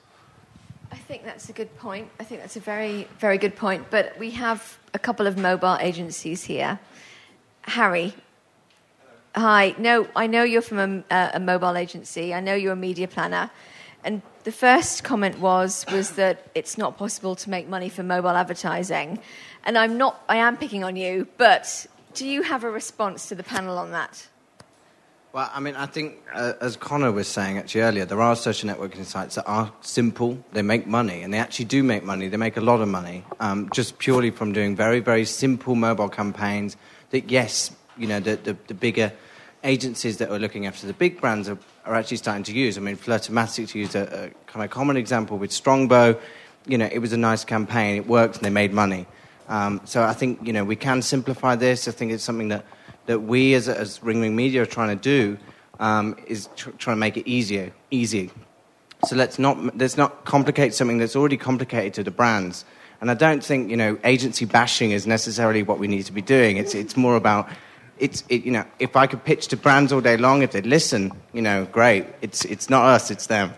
I think that's a good point. I think that's a very, very good point. But we have a couple of mobile agencies here. Harry, Hi. No, I know you're from a, a mobile agency. I know you're a media planner. And the first comment was was that it's not possible to make money for mobile advertising. And I'm not I am picking on you, but do you have a response to the panel on that? Well, I mean, I think, uh, as Connor was saying actually earlier, there are social networking sites that are simple, they make money, and they actually do make money. They make a lot of money um, just purely from doing very, very simple mobile campaigns that, yes, you know, the, the, the bigger agencies that are looking after the big brands are, are actually starting to use. I mean, Flirtomatic, to use a, a kind of common example with Strongbow, you know, it was a nice campaign, it worked, and they made money. Um, so I think, you know, we can simplify this. I think it's something that that we as, as Ring Ring Media are trying to do um, is tr- trying to make it easier, easy. So let's not, let's not complicate something that's already complicated to the brands. And I don't think, you know, agency bashing is necessarily what we need to be doing. It's, it's more about, it's, it, you know, if I could pitch to brands all day long, if they'd listen, you know, great. It's, it's not us, it's them.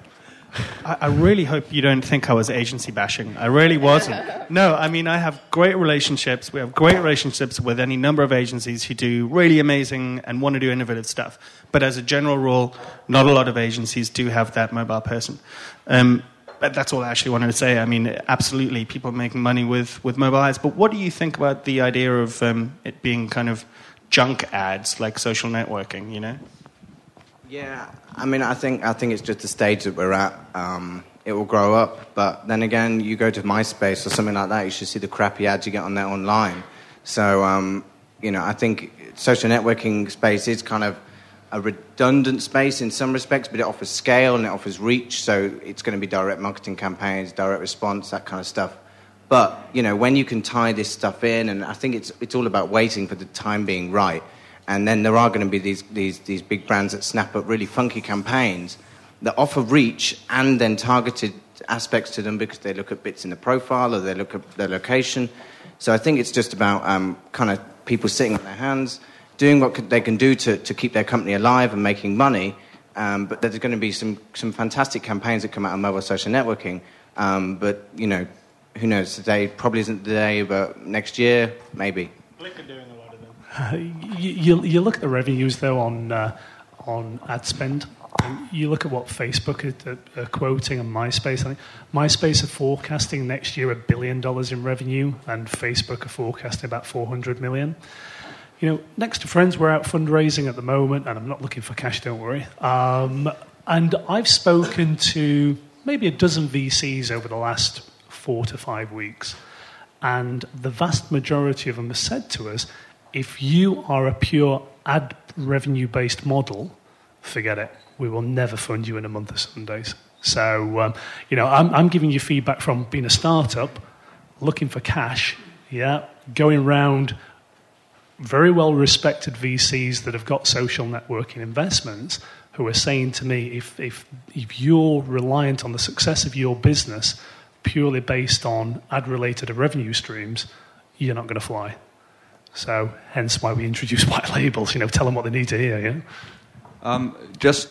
I, I really hope you don't think I was agency bashing. I really wasn't. No, I mean, I have great relationships. We have great relationships with any number of agencies who do really amazing and want to do innovative stuff. But as a general rule, not a lot of agencies do have that mobile person. Um, but that's all I actually wanted to say. I mean, absolutely, people are making money with, with mobile ads. But what do you think about the idea of um, it being kind of junk ads like social networking, you know? Yeah, I mean, I think I think it's just the stage that we're at. Um, it will grow up, but then again, you go to MySpace or something like that, you should see the crappy ads you get on there online. So, um, you know, I think social networking space is kind of a redundant space in some respects, but it offers scale and it offers reach. So it's going to be direct marketing campaigns, direct response, that kind of stuff. But you know, when you can tie this stuff in, and I think it's it's all about waiting for the time being right. And then there are going to be these, these, these big brands that snap up really funky campaigns that offer reach and then targeted aspects to them because they look at bits in the profile or they look at their location. So I think it's just about um, kind of people sitting on their hands, doing what they can do to, to keep their company alive and making money. Um, but there's going to be some, some fantastic campaigns that come out of mobile social networking. Um, but, you know, who knows? Today probably isn't the day, but next year, maybe. Blyk are doing a lot of you, you look at the revenues though on uh, on ad spend. you look at what Facebook are, are, quoting and MySpace. I think MySpace are forecasting next year a billion dollars in revenue, and Facebook are forecasting about 400 million. You know, Next2Friends, we're out fundraising at the moment, and I'm not looking for cash. Don't worry. Um, and I've spoken to maybe a dozen VCs over the last four to five weeks, and the vast majority of them have said to us if you are a pure ad revenue based model, forget it. We will never fund you in a month of Sundays. So, um, you know, I'm, I'm giving you feedback from being a startup, looking for cash, yeah, going around very well respected VCs that have got social networking investments who are saying to me if, if, if you're reliant on the success of your business purely based on ad related revenue streams, you're not going to fly. So, hence why we introduce [LAUGHS] white labels. You know, tell them what they need to hear. Yeah. Um, just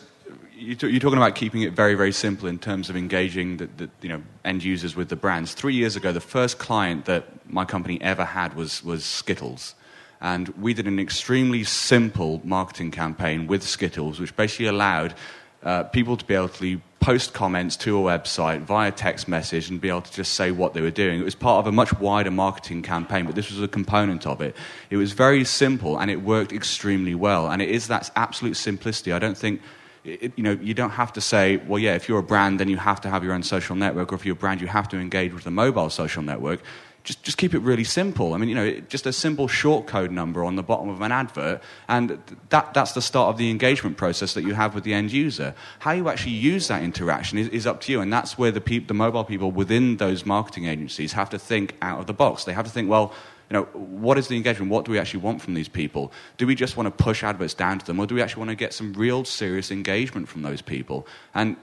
you're talking about keeping it very, very simple in terms of engaging the, the, you know, end users with the brands. Three years ago, the first client that my company ever had was, was Skittles. And we did an extremely simple marketing campaign with Skittles, which basically allowed uh, people to be able to post comments to a website via text message and be able to just say what they were doing. It was part of a much wider marketing campaign, but this was a component of it. It was very simple and it worked extremely well. And it is that absolute simplicity. I don't think. It, you know, you don't have to say, well, yeah, if you're a brand, then you have to have your own social network, or if you're a brand, you have to engage with a mobile social network just, just keep it really simple. I mean, you know, just a simple short code number on the bottom of an advert, and that, that's the start of the engagement process that you have with the end user. How you actually use that interaction is, is up to you, and that's where the, peop- the mobile people within those marketing agencies have to think out of the box. They have to think, well, you know, what is the engagement? What do we actually want from these people? Do we just want to push adverts down to them, or do we actually want to get some real serious engagement from those people? And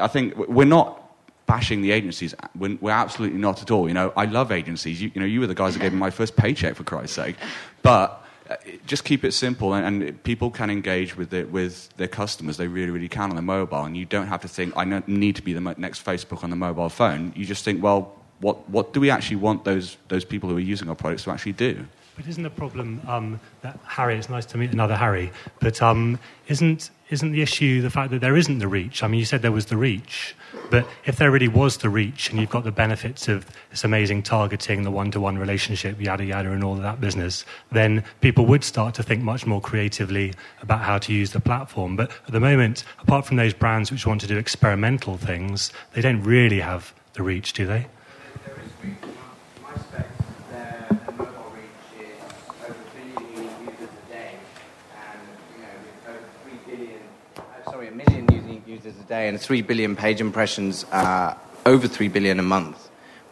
I think we're not bashing the agencies. We're, we're, absolutely not at all. You know, I love agencies. You, you, know, you were the guys that gave me my first paycheck, for Christ's sake. But uh, just keep it simple, and, and, people can engage with it with their customers. They really, really can on the mobile, and you don't have to think, I need to be the next Facebook on the mobile phone. You just think, well, what, what do we actually want those, those people who are using our products to actually do? But isn't the problem um, that Harry? It's nice to meet another Harry. But um, isn't isn't the issue the fact that there isn't the reach? I mean, you said there was the reach, but if there really was the reach, and you've got the benefits of this amazing targeting, the one-to-one relationship, yada yada, and all of that business, then people would start to think much more creatively about how to use the platform. But at the moment, apart from those brands which want to do experimental things, they don't really have the reach, do they? Sorry, a million users a day and 3 billion page impressions, uh, over 3 billion a month,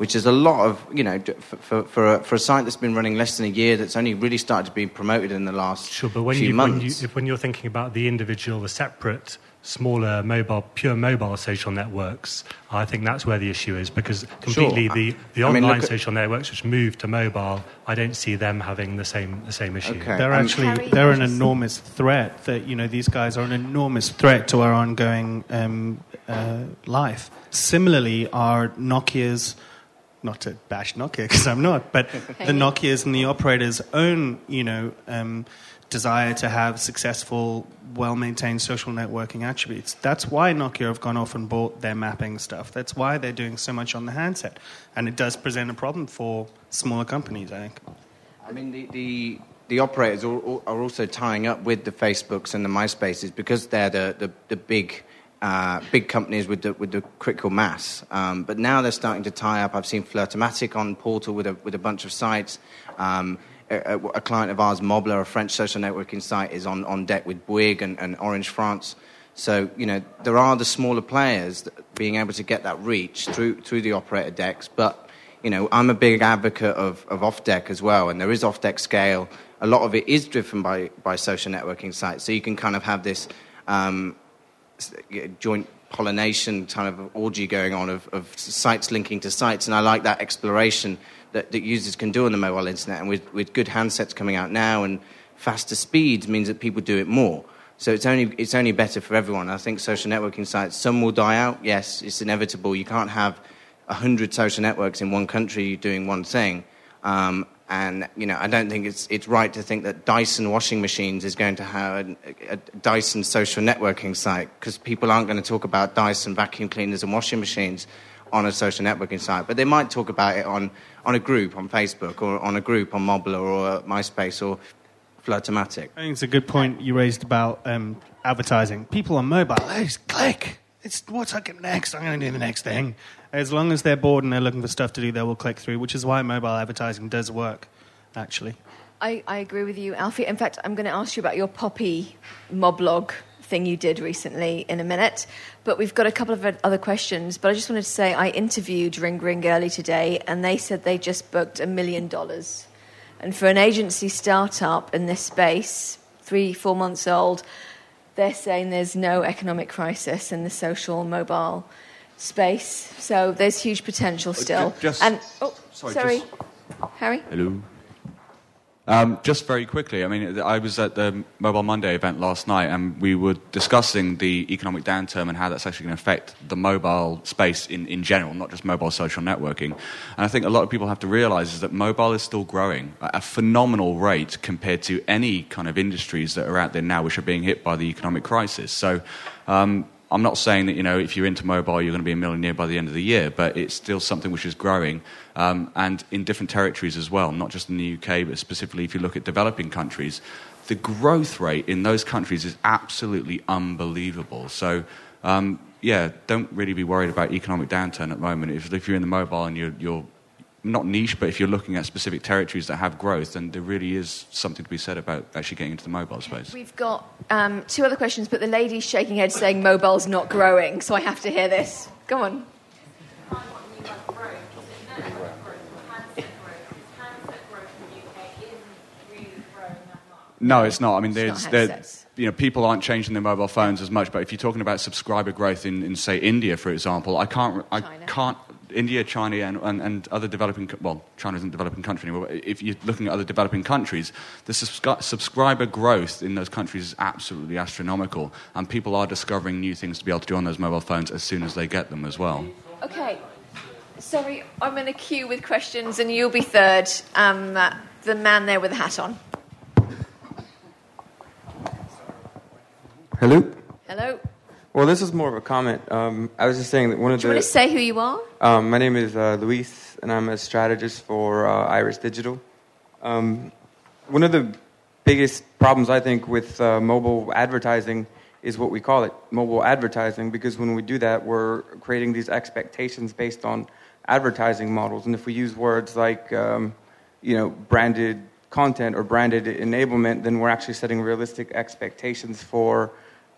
which is a lot of, you know, for, for, for, a, for a site that's been running less than a year, that's only really started to be promoted in the last sure, but when few you, months. When, you, if, when you're thinking about the individual, the separate smaller mobile, pure mobile social networks, I think that's where the issue is because completely Sure. the, the I online look at- social networks which moved to mobile, I don't see them having the same the same issue. They're actually they're an enormous threat. That you know these guys are an enormous threat to our ongoing um, uh, life. Similarly, are Nokia's not to bash Nokia [LAUGHS] because I'm not, but [LAUGHS] the Nokia's and the operators' own you know um, desire to have successful, well-maintained social networking attributes. That's why Nokia have gone off and bought their mapping stuff. That's why they're doing so much on the handset, and it does present a problem for smaller companies. I think. I mean, the, the, the operators are, are also tying up with the Facebooks and the MySpaces because they're the, the, the big, uh, big companies with the, with the critical mass. Um, but now they're starting to tie up. I've seen Flirtomatic on Portal with a, with a bunch of sites. Um, a, a- client of ours, Mobler, a French social networking site, is on, on deck with Bouygues and, and Orange France. So, you know, there are the smaller players being able to get that reach through, through the operator decks, but you know, I'm a big advocate of, of off deck as well, and there is off deck scale. A lot of it is driven by, by social networking sites, so you can kind of have this um, joint pollination kind of orgy going on of, of sites linking to sites, and I like that exploration that, that users can do on the mobile internet. And with, with good handsets coming out now and faster speeds means that people do it more. So it's only, it's only better for everyone. I think social networking sites, some will die out. Yes, it's inevitable. You can't have 100 social networks in one country doing one thing. Um, and, you know, I don't think it's, it's right to think that Dyson washing machines is going to have a, a Dyson social networking site because people aren't going to talk about Dyson vacuum cleaners and washing machines on a social networking site. But they might talk about it on, on a group on Facebook or on a group on Mobler or MySpace or Flirtomatic. I think it's a good point you raised about um, advertising. People on mobile, they just click. It's what's I get next. I'm going to do the next thing. As long as they're bored and they're looking for stuff to do, they will click through, which is why mobile advertising does work, actually. I, I agree with you, Alfie. In fact, I'm going to ask you about your Poppy moblog thing you did recently in a minute. But we've got a couple of other questions. But I just wanted to say I interviewed Ring Ring early today, and they said they just booked a million dollars. And for an agency startup in this space, three, four months old, they're saying there's no economic crisis in the social mobile space. So there's huge potential uh, still. ju- just- and oh, sorry, sorry, just- Harry. Hello. Um, just very quickly, I mean, I was at the Mobile Monday event last night, and we were discussing the economic downturn and how that's actually going to affect the mobile space in, in general, not just mobile social networking. And I think a lot of people have to realize is that mobile is still growing at a phenomenal rate compared to any kind of industries that are out there now, which are being hit by the economic crisis. So. Um, I'm not saying that you know if you're into mobile you're going to be a millionaire by the end of the year, but it's still something which is growing, um, and in different territories as well, not just in the UK, but specifically if you look at developing countries, the growth rate in those countries is absolutely unbelievable. So. Um, yeah, don't really be worried about economic downturn at the moment. If, if you're in the mobile and you're, you're not niche, but if you're looking at specific territories that have growth, then there really is something to be said about actually getting into the mobile space. We've got um, two other questions, but the lady's shaking her head saying mobile's not growing, so I have to hear this. Go on. No, it's not. I mean, there's, not there, you know, people aren't changing their mobile phones as much. But if you're talking about subscriber growth in, in say, India, for example, I can't, I can't, India, China, and, and, and other developing, co- well, China isn't a developing country anymore. But if you're looking at other developing countries, the subscri- subscriber growth in those countries is absolutely astronomical, and people are discovering new things to be able to do on those mobile phones as soon as they get them as well. Okay. Sorry, I'm in a queue with questions, and you'll be third. Um, the man there with the hat on. Hello. Hello. Well, this is more of a comment. Um, I was just saying that one of Do you the. want to say who you are? Um, my name is uh, Luis, and I'm a strategist for uh, Iris Digital. Um, one of the biggest problems I think with uh, mobile advertising is what we call it mobile advertising, because when we do that, we're creating these expectations based on advertising models. And if we use words like, um, you know, branded content or branded enablement, then we're actually setting realistic expectations for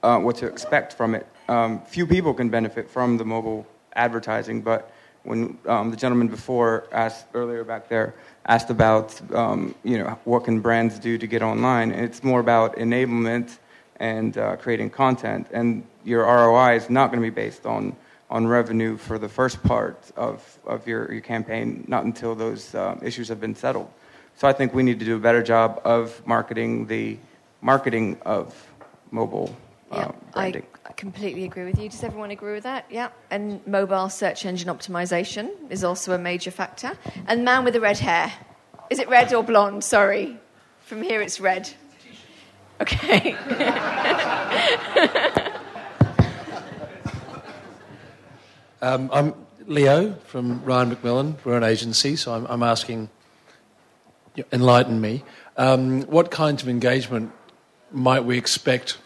uh, what to expect from it. Um, few people can benefit from the mobile advertising, but when um, the gentleman before asked earlier back there asked about um, you know what can brands do to get online, it's more about enablement and uh, creating content, and your ROI is not going to be based on on revenue for the first part of, of your, your campaign, not until those uh, issues have been settled. So I think we need to do a better job of marketing the marketing of mobile Yeah, branding. I, I completely agree with you. Does everyone agree with that? Yeah. And mobile search engine optimization is also a major factor. And man with the red hair. Is it red or blonde? Sorry. From here it's red. Okay. [LAUGHS] Um, I'm Leo from Ryan McMillan. We're an agency, so I'm, I'm asking, enlighten me. Um, what kinds of engagement might we expect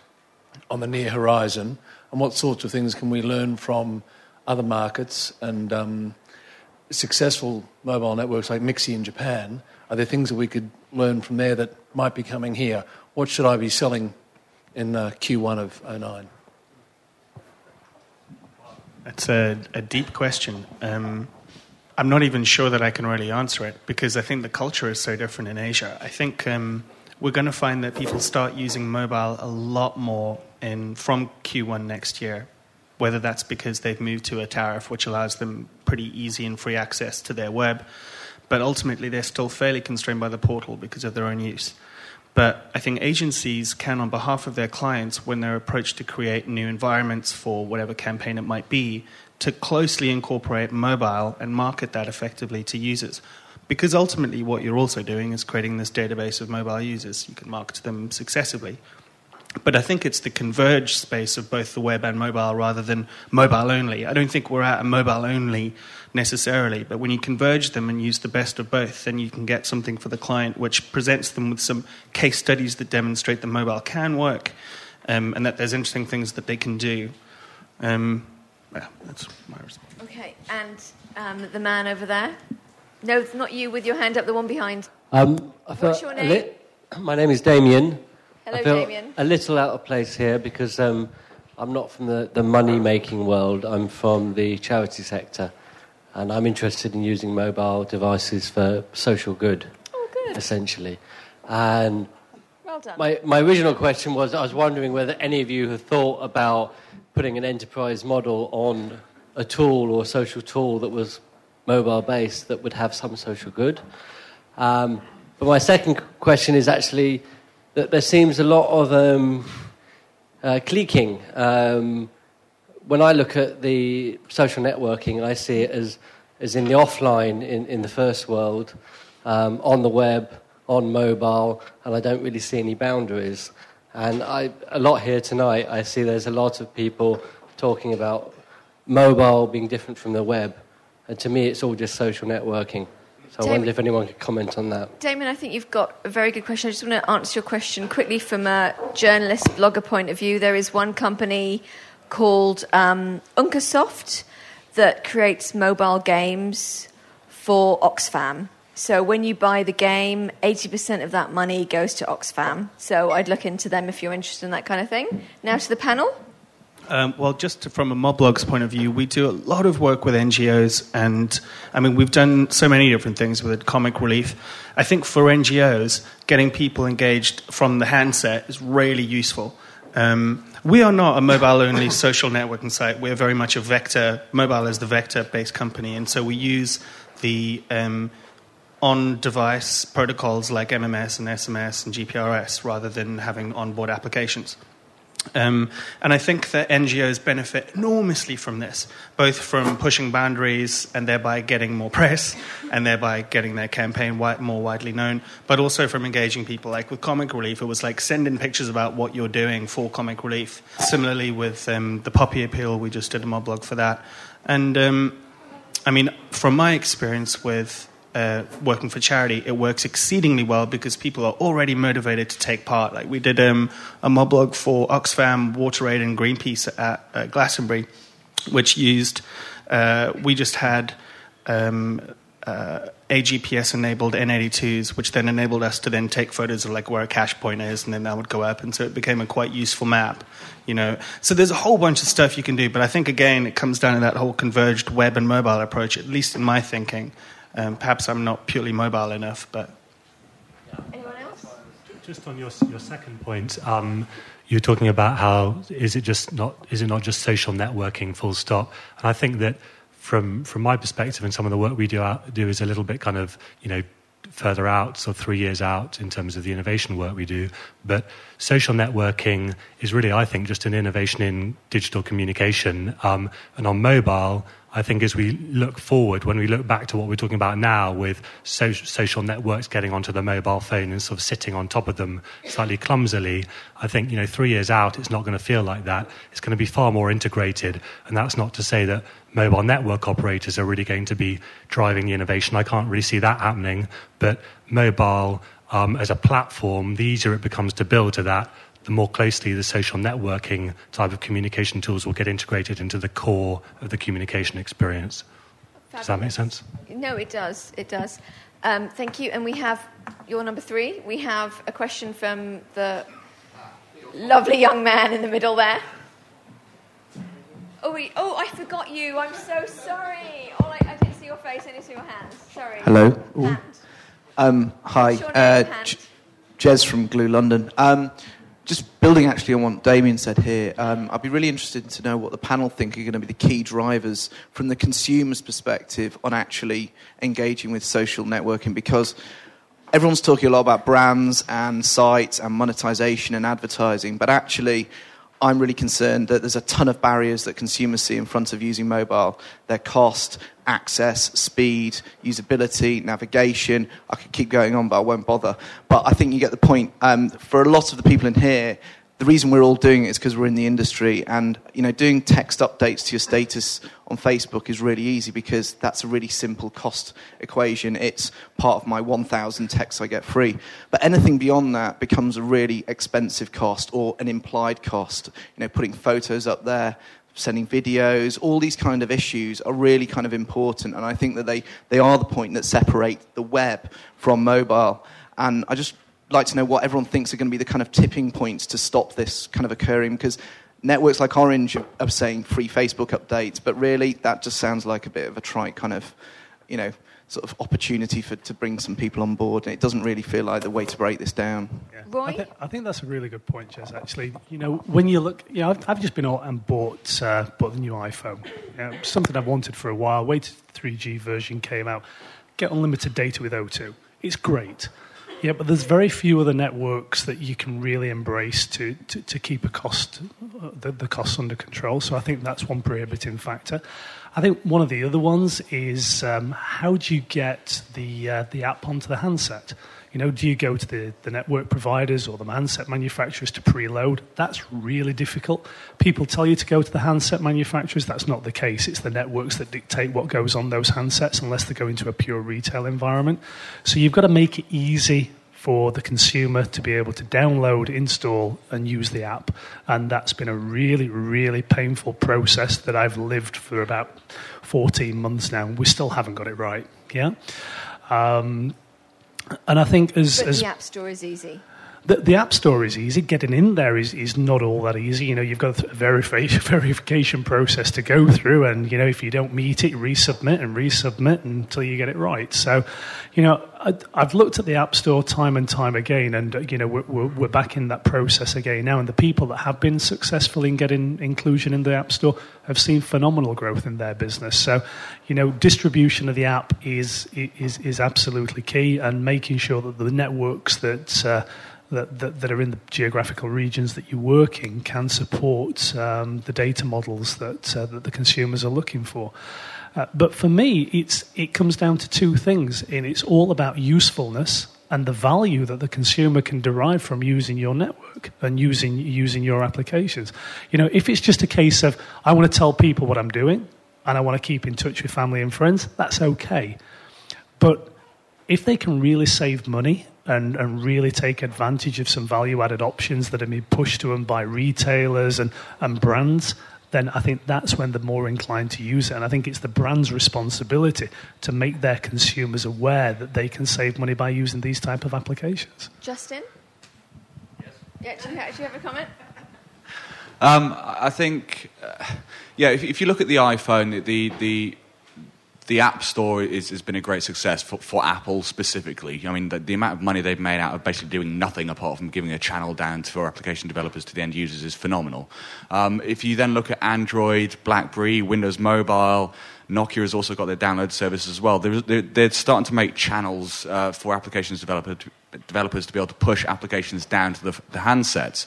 on the near horizon, and what sorts of things can we learn from other markets and um, successful mobile networks like Mixi in Japan? Are there things that we could learn from there that might be coming here? What should I be selling in uh, Q1 of 09? That's a, a deep question. Um, I'm not even sure that I can really answer it because I think the culture is so different in Asia. I think um, we're going to find that people start using mobile a lot more in from Q1 next year. Whether that's because they've moved to a tariff which allows them pretty easy and free access to their web, but ultimately they're still fairly constrained by the portal because of their own use. But I think agencies can, on behalf of their clients, when they're approached to create new environments for whatever campaign it might be, to closely incorporate mobile and market that effectively to users. Because ultimately, what you're also doing is creating this database of mobile users. You can market to them successively. But I think it's the converged space of both the web and mobile rather than mobile only. I don't think we're at a mobile only necessarily, but when you converge them and use the best of both, then you can get something for the client which presents them with some case studies that demonstrate that mobile can work um, and that there's interesting things that they can do. Um, yeah, that's my response. okay. And um, the man over there? No, it's not you with your hand up, the one behind. Um, What's your name? [CLEARS THROAT] my name is Damien. Hello, I feel Damien. a little out of place here because um, I'm not from the, the money making world, I'm from the charity sector. And I'm interested in using mobile devices for social good, Oh, good. essentially. And Well done. my, my original question was I was wondering whether any of you have thought about putting an enterprise model on a tool or a social tool that was mobile based that would have some social good. Um, but my second question is actually that there seems a lot of um, uh, cliquing. Um, when I look at the social networking, I see it as, as in the offline, in, in the first world, um, on the web, on mobile, and I don't really see any boundaries. And I, a lot here tonight, I see there's a lot of people talking about mobile being different from the web. And to me, it's all just social networking. So I wonder if anyone could comment on that. Damon, I think you've got a very good question. I just want to answer your question quickly from a journalist, blogger point of view. There is one company called um, Uncasoft that creates mobile games for Oxfam. So when you buy the game, 80% of that money goes to Oxfam. So I'd look into them if you're interested in that kind of thing. Now to the panel. Um, well, just to- from a Moblog's point of view, we do a lot of work with NGOs, and I mean, we've done so many different things with comic relief. I think for NGOs, getting people engaged from the handset is really useful. Um, we are not a mobile only [COUGHS] social networking site. We're very much a vector, mobile is the vector based company, and so we use the um, on device protocols like MMS and SMS and GPRS rather than having onboard applications. Um, and I think that NGOs benefit enormously from this, both from pushing boundaries and thereby getting more press and thereby getting their campaign wi- more widely known, but also from engaging people. Like with Comic Relief, it was like send in pictures about what you're doing for Comic Relief. Similarly, with um, the Poppy Appeal, we just did a moblog for that. And um, I mean, from my experience with uh, working for charity, it works exceedingly well because people are already motivated to take part. Like we did um, a moblog for Oxfam, WaterAid, and Greenpeace at uh, Glastonbury, which used. Uh, we just had um, uh, AGPS enabled N82s, which then enabled us to then take photos of like where a cash point is, and then that would go up, and so it became a quite useful map. You know, so there's a whole bunch of stuff you can do, but I think again it comes down to that whole converged web and mobile approach, at least in my thinking. Um, perhaps I'm not purely mobile enough, but. Anyone else? Just on your, your second point, um, you're talking about how is it just not is it not just social networking full stop? And I think that from from my perspective and some of the work we do out, do is a little bit kind of you know further out, so three years out in terms of the innovation work we do. But social networking is really, I think, just an innovation in digital communication. Um, and on mobile, I think as we look forward, when we look back to what we're talking about now with so- social networks getting onto the mobile phone and sort of sitting on top of them slightly clumsily, I think, you know, three years out, it's not going to feel like that. It's going to be far more integrated. And that's not to say that mobile network operators are really going to be driving the innovation. I can't really see that happening. But mobile um, as a platform, the easier it becomes to build to that, the more closely the social networking type of communication tools will get integrated into the core of the communication experience. Does that make sense? No, it does. It does. Um, thank you. And we have your number three. We have a question from the lovely young man in the middle there. Oh, we, oh, I forgot you. I'm so sorry. All I, I didn't see your face. I didn't see your hands. Sorry. Hello. Hand. Um, hi, uh. J- Jez from Glue London. Um, just building actually on what Damien said here, um, I'd be really interested to know what the panel think are going to be the key drivers from the consumer's perspective on actually engaging with social networking because everyone's talking a lot about brands and sites and monetization and advertising, but actually, I'm really concerned that there's a ton of barriers that consumers see in front of using mobile. Their cost, access, speed, usability, navigation. I could keep going on, but I won't bother. But I think you get the point. Um, for a lot of the people in here, the reason we're all doing it is because we're in the industry and you know doing text updates to your status on facebook is really easy because that's a really simple cost equation. It's part of my 1000 texts i get free. But anything beyond that becomes a really expensive cost or an implied cost. You know putting photos up there sending videos all these kind of issues are really kind of important and i think that they, they are the point that separate the web from mobile. And i just like to know what everyone thinks are going to be the kind of tipping points to stop this kind of occurring because networks like Orange are, are saying free Facebook updates, but really that just sounds like a bit of a trite kind of, you know, sort of opportunity for to bring some people on board, and it doesn't really feel like the way to break this down. Roy? I, th- I think that's a really good point, Jess. Actually, you know, when you look, you know, I've, I've just been out and bought uh, bought the new iPhone. You know, something I've wanted for a while. Waited 3G version came out. Get unlimited data with O2. It's great. Yeah, but there's very few other networks that you can really embrace to, to, to keep a cost the, the costs under control. So I think that's one prohibiting factor. I think one of the other ones is um, how do you get the uh, the app onto the handset? You know, do you go to the, the network providers or the handset manufacturers to preload? That's really difficult. People tell you to go to the handset manufacturers. That's not the case. It's the networks that dictate what goes on those handsets unless they go into a pure retail environment. So you've got to make it easy for the consumer to be able to download, install, and use the app. And that's been a really, really painful process that I've lived for about 14 months now. We still haven't got it right. Yeah. Um, and I think as, But as the App Store is easy. The, the App Store is easy. Getting in there is, is not all that easy. You know, you've got a verification, [LAUGHS] verification process to go through, and you know, if you don't meet it, resubmit and resubmit until you get it right. So, you know, I, I've looked at the App Store time and time again, and you know, we're, we're, we're back in that process again now. And the people that have been successful in getting inclusion in the App Store have seen phenomenal growth in their business. So, you know, distribution of the app is is is absolutely key, and making sure that the networks that uh, that, that, that, are in the geographical regions that you work in can support um, the data models that, uh, that the consumers are looking for. Uh, but for me, it's, it comes down to two things, and it's all about usefulness and the value that the consumer can derive from using your network and using, using your applications. You know, if it's just a case of, I want to tell people what I'm doing and I want to keep in touch with family and friends, that's okay. But if they can really save money and, and really take advantage of some value added options that are being pushed to them by retailers and, and brands, then I think that's when they're more inclined to use it. And I think it's the brand's responsibility to make their consumers aware that they can save money by using these type of applications. Justin? Yes. Yeah, do you, do you have a comment? Um, I think, uh, yeah, if, if, you look at the iPhone, the, the the App Store is, has been a great success for, for Apple specifically. I mean, the, the, amount of money they've made out of basically doing nothing apart from giving a channel down to application developers to the end users is phenomenal. Um, if you then look at Android, BlackBerry, Windows Mobile, Nokia has also got their download service as well. They're, they're, they're starting to make channels uh, for applications developer to, developers to be able to push applications down to the, the handsets.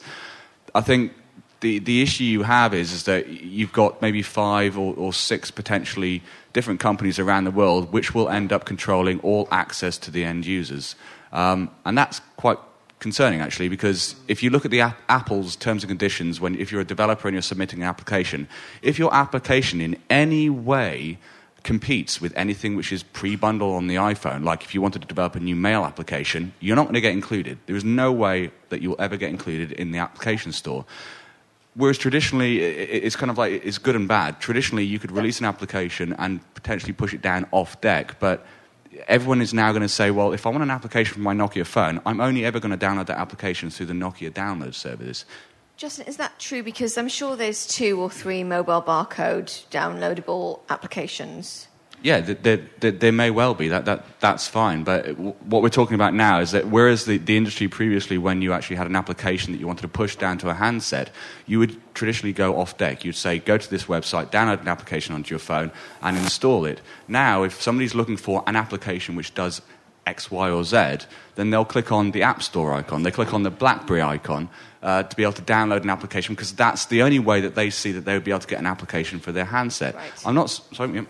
I think the, the issue you have is, is that you've got maybe five or, or six potentially different companies around the world which will end up controlling all access to the end users. Um, and that's quite concerning actually because if you look at the app, Apple's terms and conditions when if you're a developer and you're submitting an application, if your application in any way competes with anything which is pre-bundled on the iPhone, like if you wanted to develop a new mail application, you're not going to get included. There is no way that you'll ever get included in the application store. Whereas traditionally, it's kind of like it's good and bad. Traditionally, you could release an application and potentially push it down off deck, but everyone is now going to say, well, if I want an application from my Nokia phone, I'm only ever going to download that application through the Nokia download service. Justin, is that true? Because I'm sure there's two or three mobile barcode downloadable applications. Yeah, there, there, there, may well be. That, that, that's fine. But what we're talking about now is that whereas the, the industry previously, when you actually had an application that you wanted to push down to a handset, you would traditionally go off deck. You'd say, go to this website, download an application onto your phone, and install it. Now, if somebody's looking for an application which does X, Y, or Z, then they'll click on the App Store icon. They click on the BlackBerry icon uh, to be able to download an application because that's the only way that they see that they would be able to get an application for their handset. Right. I'm not. Sorry,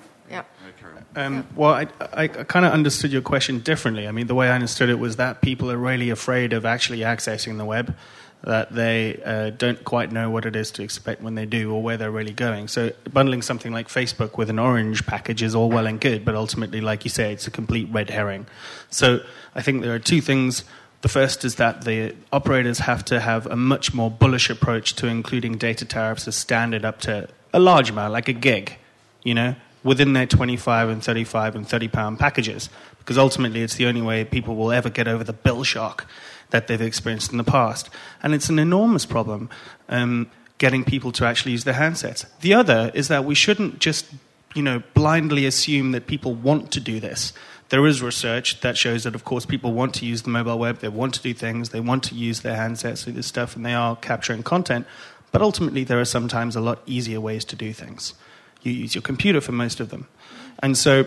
yeah. Um, well, I, I, I kind of understood your question differently. I mean, the way I understood it was that people are really afraid of actually accessing the web, that they uh, don't quite know what it is to expect when they do or where they're really going. So, bundling something like Facebook with an orange package is all well and good, but ultimately, like you say, it's a complete red herring. So, I think there are two things. The first is that the operators have to have a much more bullish approach to including data tariffs as standard up to a large amount, like a gig. You know, within their 25 and 35 and 30 pound packages because ultimately it's the only way people will ever get over the bill shock that they've experienced in the past. And it's an enormous problem um, getting people to actually use their handsets. The other is that we shouldn't just you know, blindly assume that people want to do this. There is research that shows that, of course, people want to use the mobile web, they want to do things, they want to use their handsets, do this stuff, and they are capturing content. But ultimately, there are sometimes a lot easier ways to do things you use your computer for most of them. And so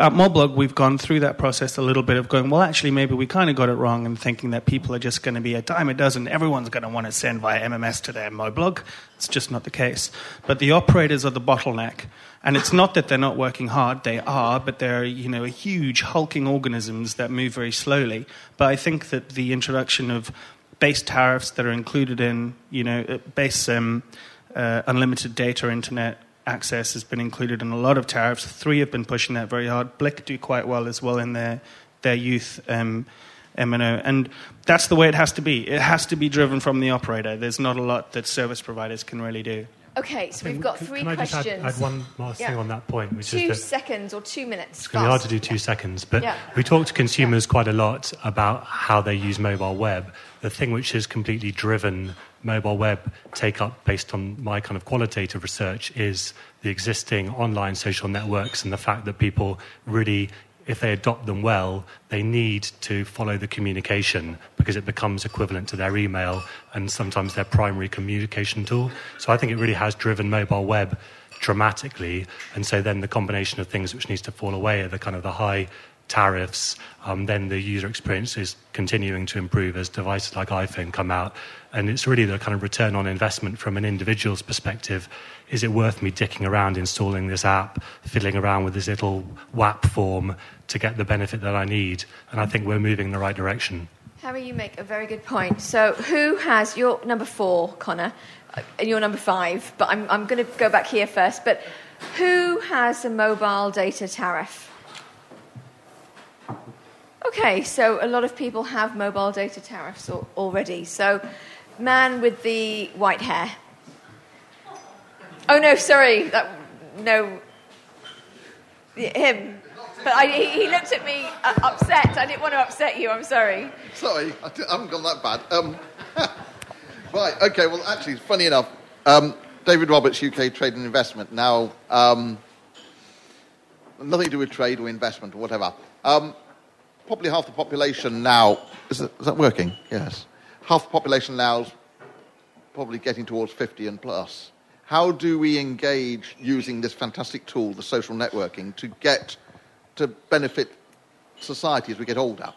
at Moblog, we've gone through that process a little bit of going, well, actually, maybe we kind of got it wrong and thinking that people are just going to be a dime a dozen. Everyone's going to want to send via MMS to their Moblog. It's just not the case. But the operators are the bottleneck. And it's not that they're not working hard, they are, but they're, you know, huge hulking organisms that move very slowly. But I think that the introduction of base tariffs that are included in, you know, base um, uh, unlimited data internet access has been included in a lot of tariffs. Three have been pushing that very hard. Blyk do quite well as well in their their youth um, MNO, and that's the way it has to be. It has to be driven from the operator. There's not a lot that service providers can really do. Okay, so we've got three can I questions. Just add, add one last yeah. thing on that point, which two is that seconds or two minutes. It's going to be hard to do two seconds, but yeah. we talk to consumers quite a lot about how they use mobile web. The thing which has completely driven mobile web take up based on my kind of qualitative research is the existing online social networks and the fact that people really if they adopt them well, they need to follow the communication because it becomes equivalent to their email and sometimes their primary communication tool. So I think it really has driven mobile web dramatically. And so then the combination of things which needs to fall away are the kind of the high tariffs, um, then the user experience is continuing to improve as devices like iPhone come out. And it's really the kind of return on investment from an individual's perspective. Is it worth me dicking around installing this app, fiddling around with this little WAP form to get the benefit that I need? And I think we're moving in the right direction. Harry, you make a very good point. So, who has your number four, Connor, and your number five? But I'm, I'm going to go back here first. But who has a mobile data tariff? Okay, so a lot of people have mobile data tariffs already. So, man with the white hair. Oh no, sorry, that, no, him. But I, he, looked at me uh, upset. I didn't want to upset you. I'm sorry. Sorry, I haven't gone that bad. Um, [LAUGHS] right, okay, well, actually, funny enough, um, David Roberts, UK Trade and Investment. Now, um, nothing to do with trade or investment or whatever. Probably half the population now, is that, is that working? Yes. Half the population now is probably getting towards 50 and plus. How do we engage using this fantastic tool, the social networking, to get to benefit society as we get older?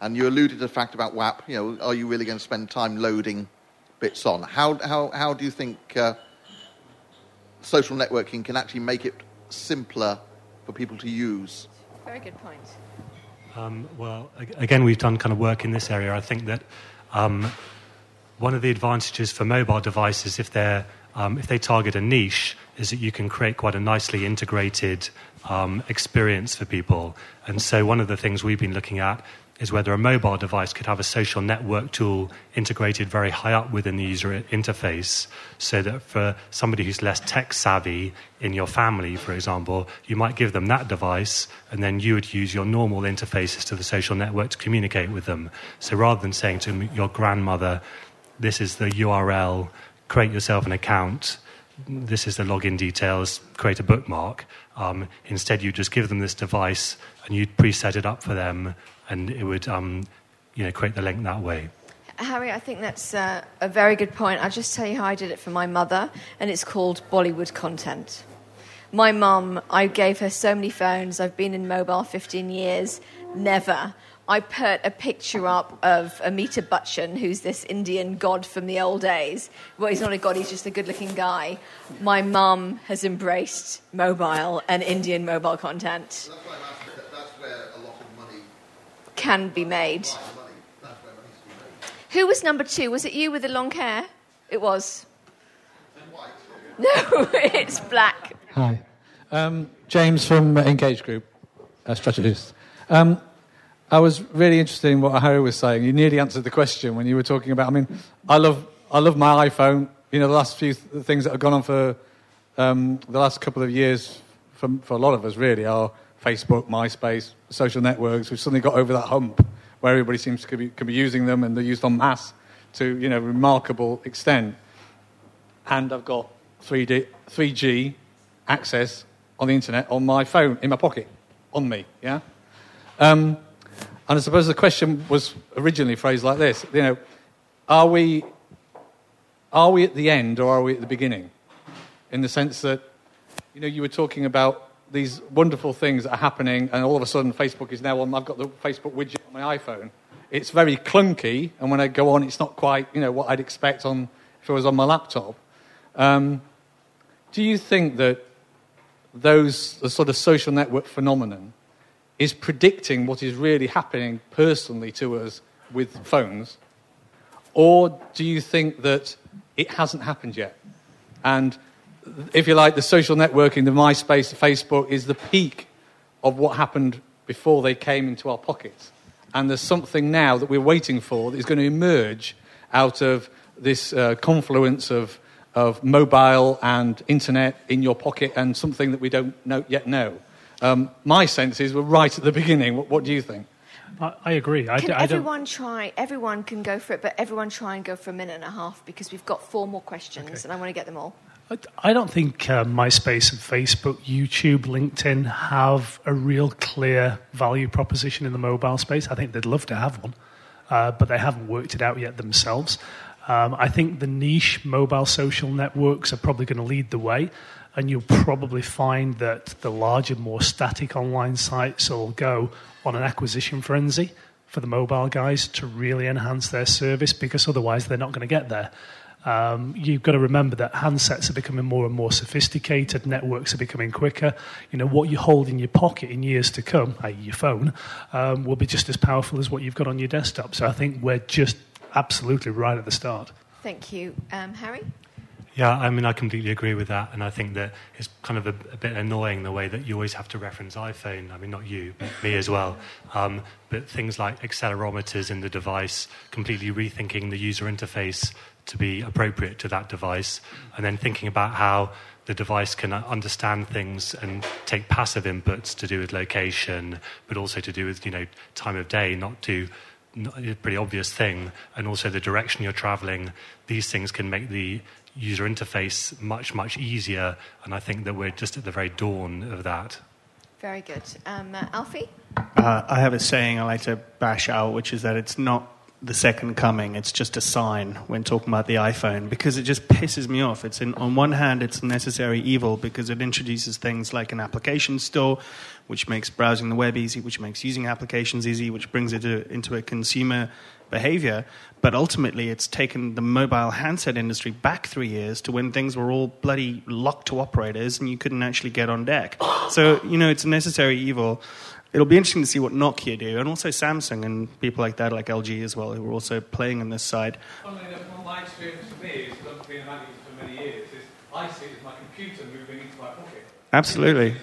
And you alluded to the fact about WAP. You know, are you really going to spend time loading bits on? How, how, how do you think uh, social networking can actually make it simpler for people to use? Very good point. Um, well, again, we've done kind of work in this area. I think that um, one of the advantages for mobile devices, if they're um, if they target a niche, is that you can create quite a nicely integrated um, experience for people. And so, one of the things we've been looking at is whether a mobile device could have a social network tool integrated very high up within the user interface, so that for somebody who's less tech savvy in your family, for example, you might give them that device, and then you would use your normal interfaces to the social network to communicate with them. So rather than saying to your grandmother, this is the URL, create yourself an account, this is the login details, create a bookmark. Um, instead, you just give them this device and you'd preset it up for them, and it would um, you know, create the link that way. Harry, I think that's uh, a very good point. I'll just tell you how I did it for my mother, and it's called Bollywood content. My mum, I gave her so many phones. I've been in mobile 15 years. Never. I put a picture up of Amitabh Bachchan, who's this Indian god from the old days. Well, he's not a god, he's just a good looking guy. My mum has embraced mobile and Indian mobile content. Can be made. Who was number two? Was it you with the long hair? It was. No, [LAUGHS] it's black. Hi. Um, James from Engage Group, uh, strategist. Um, I was really interested in what Harry was saying. You nearly answered the question when you were talking about. I mean, I love, I love my iPhone. You know, the last few th- things that have gone on for um, the last couple of years for, for a lot of us really are Facebook, MySpace, social networks. We've suddenly got over that hump where everybody seems to be, be using them and they're used en masse to, you know, remarkable extent. And I've got 3D, 3G access on the internet on my phone, in my pocket, on me, yeah? Um, and I suppose the question was originally phrased like this, you know, are we, are we at the end or are we at the beginning? In the sense that, you know, you were talking about these wonderful things are happening, and all of a sudden Facebook is now on. I've got the Facebook widget on my iPhone. It's very clunky, and when I go on, it's not quite you know what I'd expect on if it was on my laptop. Um, do you think that those the sort of social network phenomenon is predicting what is really happening personally to us with phones, or do you think that it hasn't happened yet? And if you like, the social networking, the MySpace, the Facebook, is the peak of what happened before they came into our pockets. And there's something now that we're waiting for that is going to emerge out of this uh, confluence of, of mobile and internet in your pocket and something that we don't know, yet know. Um, my sense is we're right at the beginning. What, what do you think? I, I agree. I, Can d- I don't. everyone try? Everyone can go for it, but everyone try and go for a minute and a half because we've got four more questions and I want to get them all. I don't think uh, MySpace and Facebook, YouTube, LinkedIn have a real clear value proposition in the mobile space. I think they'd love to have one, uh, but they haven't worked it out yet themselves. Um, I think the niche mobile social networks are probably going to lead the way. and you'll probably find that the larger, more static online sites will go on an acquisition frenzy for the mobile guys to really enhance their service because otherwise they're not going to get there. Um, you've got to remember that handsets are becoming more and more sophisticated, networks are becoming quicker. You know, what you hold in your pocket in years to come, i.e., your phone, um, will be just as powerful as what you've got on your desktop. So I think we're just absolutely right at the start. Thank you. Um, Harry? Yeah, I mean, I completely agree with that, and I think that it's kind of a, a, bit annoying the way that you always have to reference iPhone. I mean, not you, but me as well. Um, but things like accelerometers in the device, completely rethinking the user interface to be appropriate to that device, and then thinking about how the device can understand things and take passive inputs to do with location, but also to do with you know time of day, not to a pretty obvious thing, and also the direction you're traveling. These things can make the user interface much much easier, and I think that we're just at the very dawn of that. Very good, um, uh, Alfie. Uh, I have a saying I like to bash out, which is that it's not the second coming. It's just a sign when talking about the iPhone because it just pisses me off. It's in, on one hand, it's a necessary evil because it introduces things like an application store, which makes browsing the web easy, which makes using applications easy, which brings it to, into a consumer behavior. But ultimately, it's taken the mobile handset industry back three years to when things were all bloody locked to operators and you couldn't actually get on deck. So, you know, it's a necessary evil it'll be interesting to see what Nokia do, and also Samsung and people like that, like LG as well, who are also playing on this side. my experience for me is, I've been a for many years, is I see it as my computer moving into my pocket. Absolutely.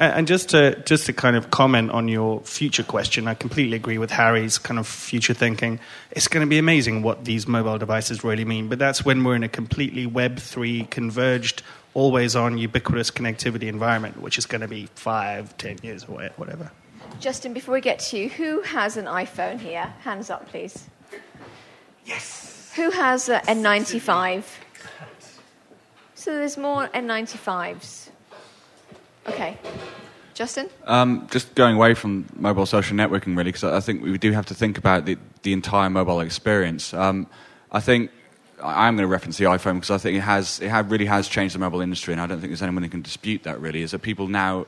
And just to just to kind of comment on your future question, I completely agree with Harry's kind of future thinking. It's going to be amazing what these mobile devices really mean, but that's when we're in a completely Web three converged always on ubiquitous connectivity environment, which is going to be five, ten years away, whatever. Justin, before we get to you, who has an iPhone here? Hands up, please. Yes. Who has an N95? So there's more N95s. Okay. Justin? Um, just going away from mobile social networking, really, because I think we do have to think about the, the entire mobile experience. Um, I think I'm going to reference the iPhone because I think it has it really has changed the mobile industry, and I don't think there's anyone who can dispute that. Really, is that people now,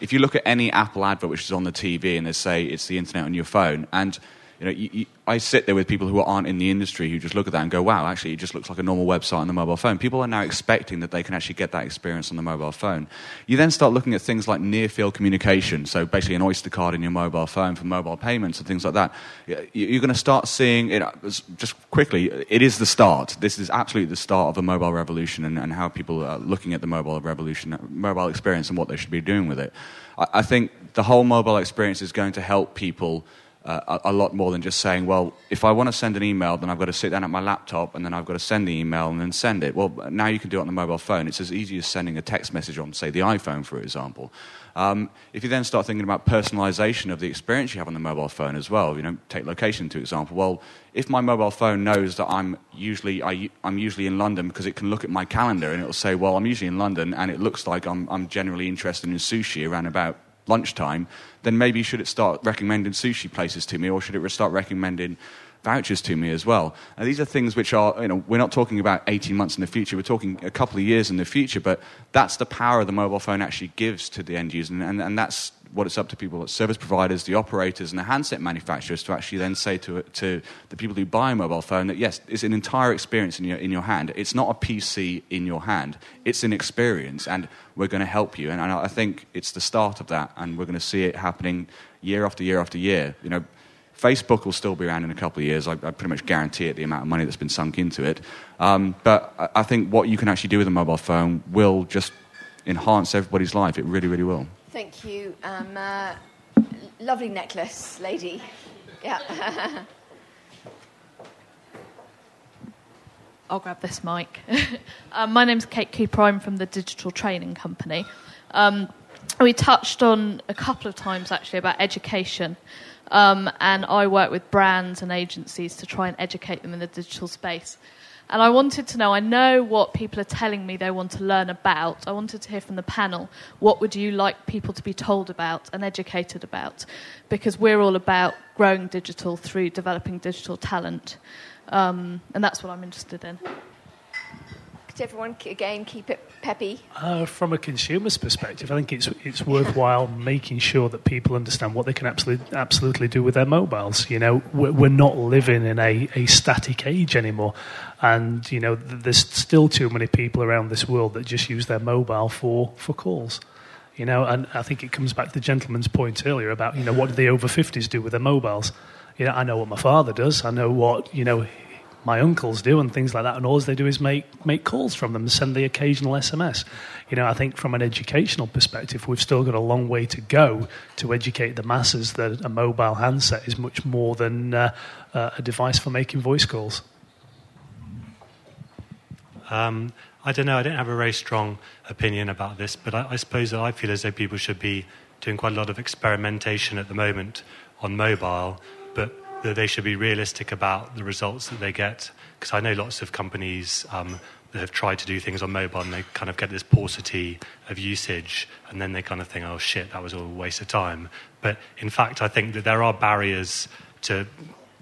if you look at any Apple advert which is on the TV and they say it's the internet on your phone, and you know, you, you, I sit there with people who aren't in the industry who just look at that and go, wow, actually, it just looks like a normal website on the mobile phone. People are now expecting that they can actually get that experience on the mobile phone. You then start looking at things like near field communication, so basically an Oyster card in your mobile phone for mobile payments and things like that. You're going to start seeing it, uh, just quickly, it is the start. This is absolutely the start of the mobile revolution and, and how people are looking at the mobile revolution, uh, mobile experience and what they should be doing with it. I, I think the whole mobile experience is going to help people uh, a, lot more than just saying, well, if I want to send an email, then I've got to sit down at my laptop and then I've got to send the email and then send it. Well, now you can do it on the mobile phone. It's as easy as sending a text message on, say, the iPhone, for example. Um, if you then start thinking about personalization of the experience you have on the mobile phone as well, you know, take location to example. Well, if my mobile phone knows that I'm usually I, am usually in London because it can look at my calendar and it'll say, well, I'm usually in London and it looks like I'm, I'm generally interested in sushi around about lunchtime, then maybe should it start recommending sushi places to me, or should it start recommending vouchers to me as well? And these are things which are, you know, we're not talking about 18 months in the future, we're talking a couple of years in the future, but that's the power the mobile phone actually gives to the end user, and, and, and that's what it's up to people, service providers, the operators, and the handset manufacturers to actually then say to, to the people who buy a mobile phone that yes, it's an entire experience in your, in your hand. It's not a PC in your hand, it's an experience, and we're going to help you. And, and I think it's the start of that, and we're going to see it happening year after year after year. You know, Facebook will still be around in a couple of years. I, I, pretty much guarantee it, the amount of money that's been sunk into it. Um, but I, I think what you can actually do with a mobile phone will just enhance everybody's life. It really, really will. Thank you. Um, uh, lovely necklace, lady. Yeah. [LAUGHS] I'll grab this mic. [LAUGHS] um, my name's Kate Cooper. I'm from the Digital Training Company. Um, we touched on a couple of times actually about education. Um, and I work with brands and agencies to try and educate them in the digital space. And I wanted to know, I know what people are telling me they want to learn about. I wanted to hear from the panel, what would you like people to be told about and educated about? Because we're all about growing digital through developing digital talent. Um, and that's what I'm interested in. To everyone again keep it peppy? Uh, from a consumer's perspective, I think it's it's worthwhile making sure that people understand what they can absolutely absolutely do with their mobiles. You know, we're, not living in a, a static age anymore, and you know, th- there's still too many people around this world that just use their mobile for for calls. You know, and I think it comes back to the gentleman's point earlier about you know what do the over fifties do with their mobiles. You know, I know what my father does. I know what you know my uncles do and things like that, and all they do is make make calls from them send the occasional SMS. You know, I think from an educational perspective, we've still got a long way to go to educate the masses that a mobile handset is much more than uh, uh, a device for making voice calls. Um, I don't know. I don't have a very strong opinion about this, but I, I suppose that I feel as though people should be doing quite a lot of experimentation at the moment on mobile, that they should be realistic about the results that they get. Because I know lots of companies um, that have tried to do things on mobile and they kind of get this paucity of usage, and then they kind of think, oh shit, that was all a waste of time. But in fact, I think that there are barriers to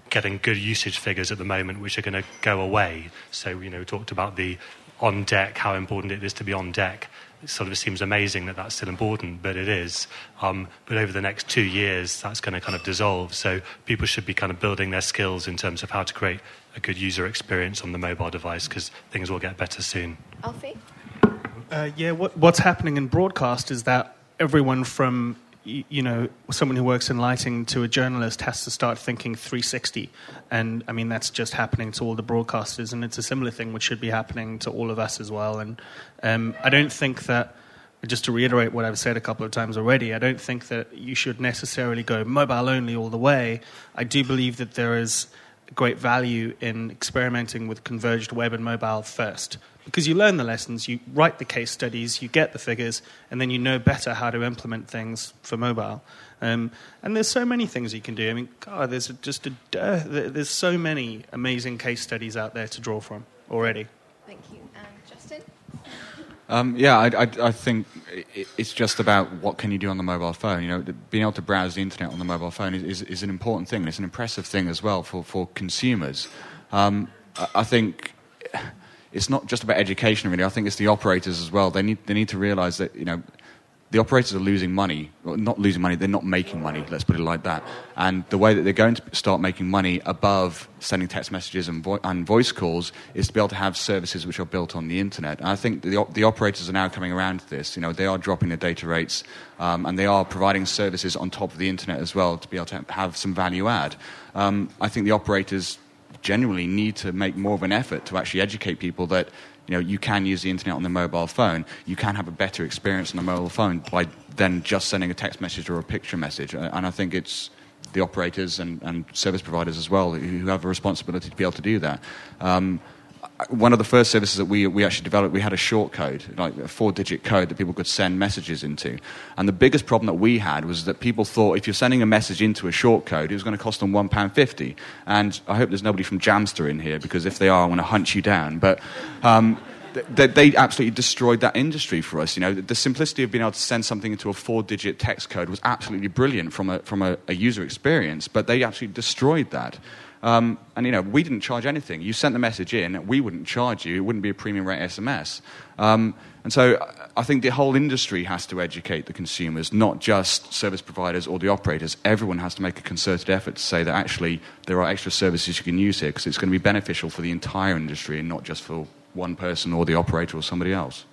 getting good usage figures at the moment which are going to go away. So, you know, we talked about the on deck, how important it is to be on deck. It sort of seems amazing that that's still important, but it is. Um, but over the next two years, that's going to kind of dissolve. So people should be kind of building their skills in terms of how to create a good user experience on the mobile device because things will get better soon. Alfie? Uh, yeah, what, what's happening in broadcast is that everyone from y- you know someone who works in lighting to a journalist has to start thinking 360, and I mean that's just happening to all the broadcasters, and it's a similar thing which should be happening to all of us as well. And um, I don't think that. Just to reiterate what I've said a couple of times already, I don't think that you should necessarily go mobile only all the way. I do believe that there is great value in experimenting with converged web and mobile first because you learn the lessons, you write the case studies, you get the figures, and then you know better how to implement things for mobile. Um, and there's so many things you can do. I mean, God, there's just a, uh, there's so many amazing case studies out there to draw from already. Thank you. And Justin? Um, yeah, I, I, I think it's just about what can you do on the mobile phone. You know, being able to browse the internet on the mobile phone is, is, is an important thing. and It's an impressive thing as well for, for consumers. Um, I, I think it's not just about education, really. I think it's the operators as well. They need, they need to realize that, you know, the operators are losing money. Well, not losing money, they're not making money, let's put it like that. And the way that they're going to start making money above sending text messages and, vo- and voice calls is to be able to have services which are built on the internet. And I think the, the operators are now coming around to this. You know, they are dropping their data rates um, and they are providing services on top of the internet as well to be able to have some value add. Um, I think the operators genuinely need to make more of an effort to actually educate people that you know you can use the internet on the mobile phone. You can have a better experience on the mobile phone by than just sending a text message or a picture message. And I think it's the operators and, and service providers as well who have a responsibility to be able to do that. Um, one of the first services that we, we actually developed, we had a short code, like a four digit code that people could send messages into. And the biggest problem that we had was that people thought if you're sending a message into a short code, it was going to cost them £1.50. And I hope there's nobody from Jamster in here because if they are, I want to hunt you down. But. Um, they, they absolutely destroyed that industry for us. You know, the simplicity of being able to send something into a four-digit text code was absolutely brilliant from a from a, a user experience, but they absolutely destroyed that. Um, and you know, we didn't charge anything. You sent the message in, we wouldn't charge you. It wouldn't be a premium rate SMS. Um, and so, I think the whole industry has to educate the consumers, not just service providers or the operators. Everyone has to make a concerted effort to say that actually there are extra services you can use here because it's going to be beneficial for the entire industry and not just for one person or the operator or somebody else.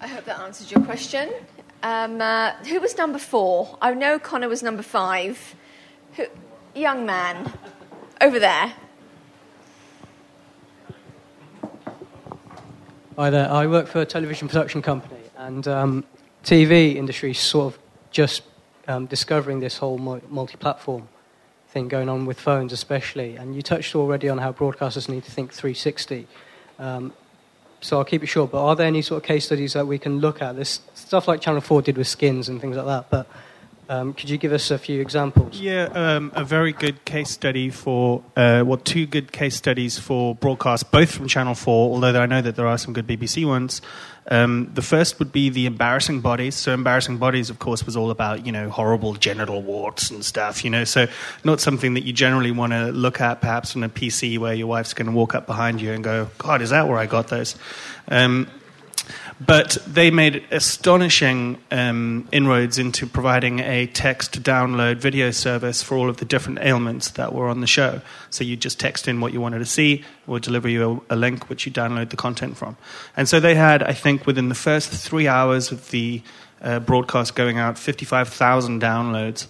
I hope that answers your question. Um, uh, who was number four? I know Connor was number five. Who, young man, over there. Hi there. I work for a television production company, and um, TV industry is sort of just um, discovering this whole multi-platform thing going on with phones, especially. And you touched already on how broadcasters need to think 360. Um, so I'll keep it short. But are there any sort of case studies that we can look at? There's stuff like Channel 4 did with skins and things like that. But Um, could you give us a few examples? Yeah, um, a very good case study for, uh, well, two good case studies for broadcast, both from Channel 4, although I know that there are some good BBC ones. Um, the first would be the embarrassing bodies. So, embarrassing bodies, of course, was all about you know horrible genital warts and stuff. You know, so not something that you generally want to look at, perhaps on a PC where your wife's going to walk up behind you and go, "God, is that where I got those?" But they made astonishing um, inroads into providing a text download video service for all of the different ailments that were on the show. So you just text in what you wanted to see, we'll deliver you a, a link which you download the content from. And so they had, I think, within the first three hours of the uh, broadcast going out, 55,000 downloads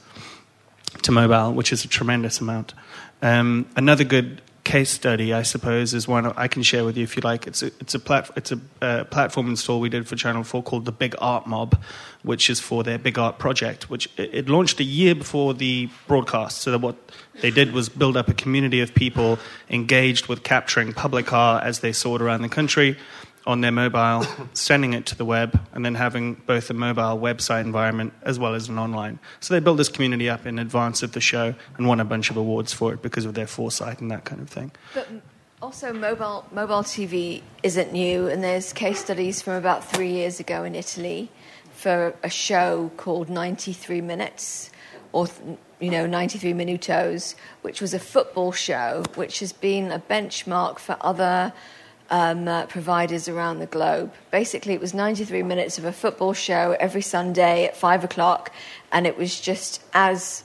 to mobile, which is a tremendous amount. Um, another good case study, I suppose, is one I can share with you if you like. It's a it's a plat- it's a uh, platform install we did for Channel Four called the Big Art Mob, which is for their Big Art project. Which it, it launched a year before the broadcast. So that what they did was build up a community of people engaged with capturing public art as they saw it around the country on their mobile, [COUGHS] sending it to the web, and then having both a mobile website environment as well as an online. So they built this community up in advance of the show and won a bunch of awards for it because of their foresight and that kind of thing. But also, mobile mobile TV isn't new, and there's case studies from about three years ago in Italy for a show called 93 Minutes, or you know 93 Minutos, which was a football show, which has been a benchmark for other um, uh, providers around the globe. Basically, it was 93 minutes of a football show every Sunday at five o'clock, and it was just as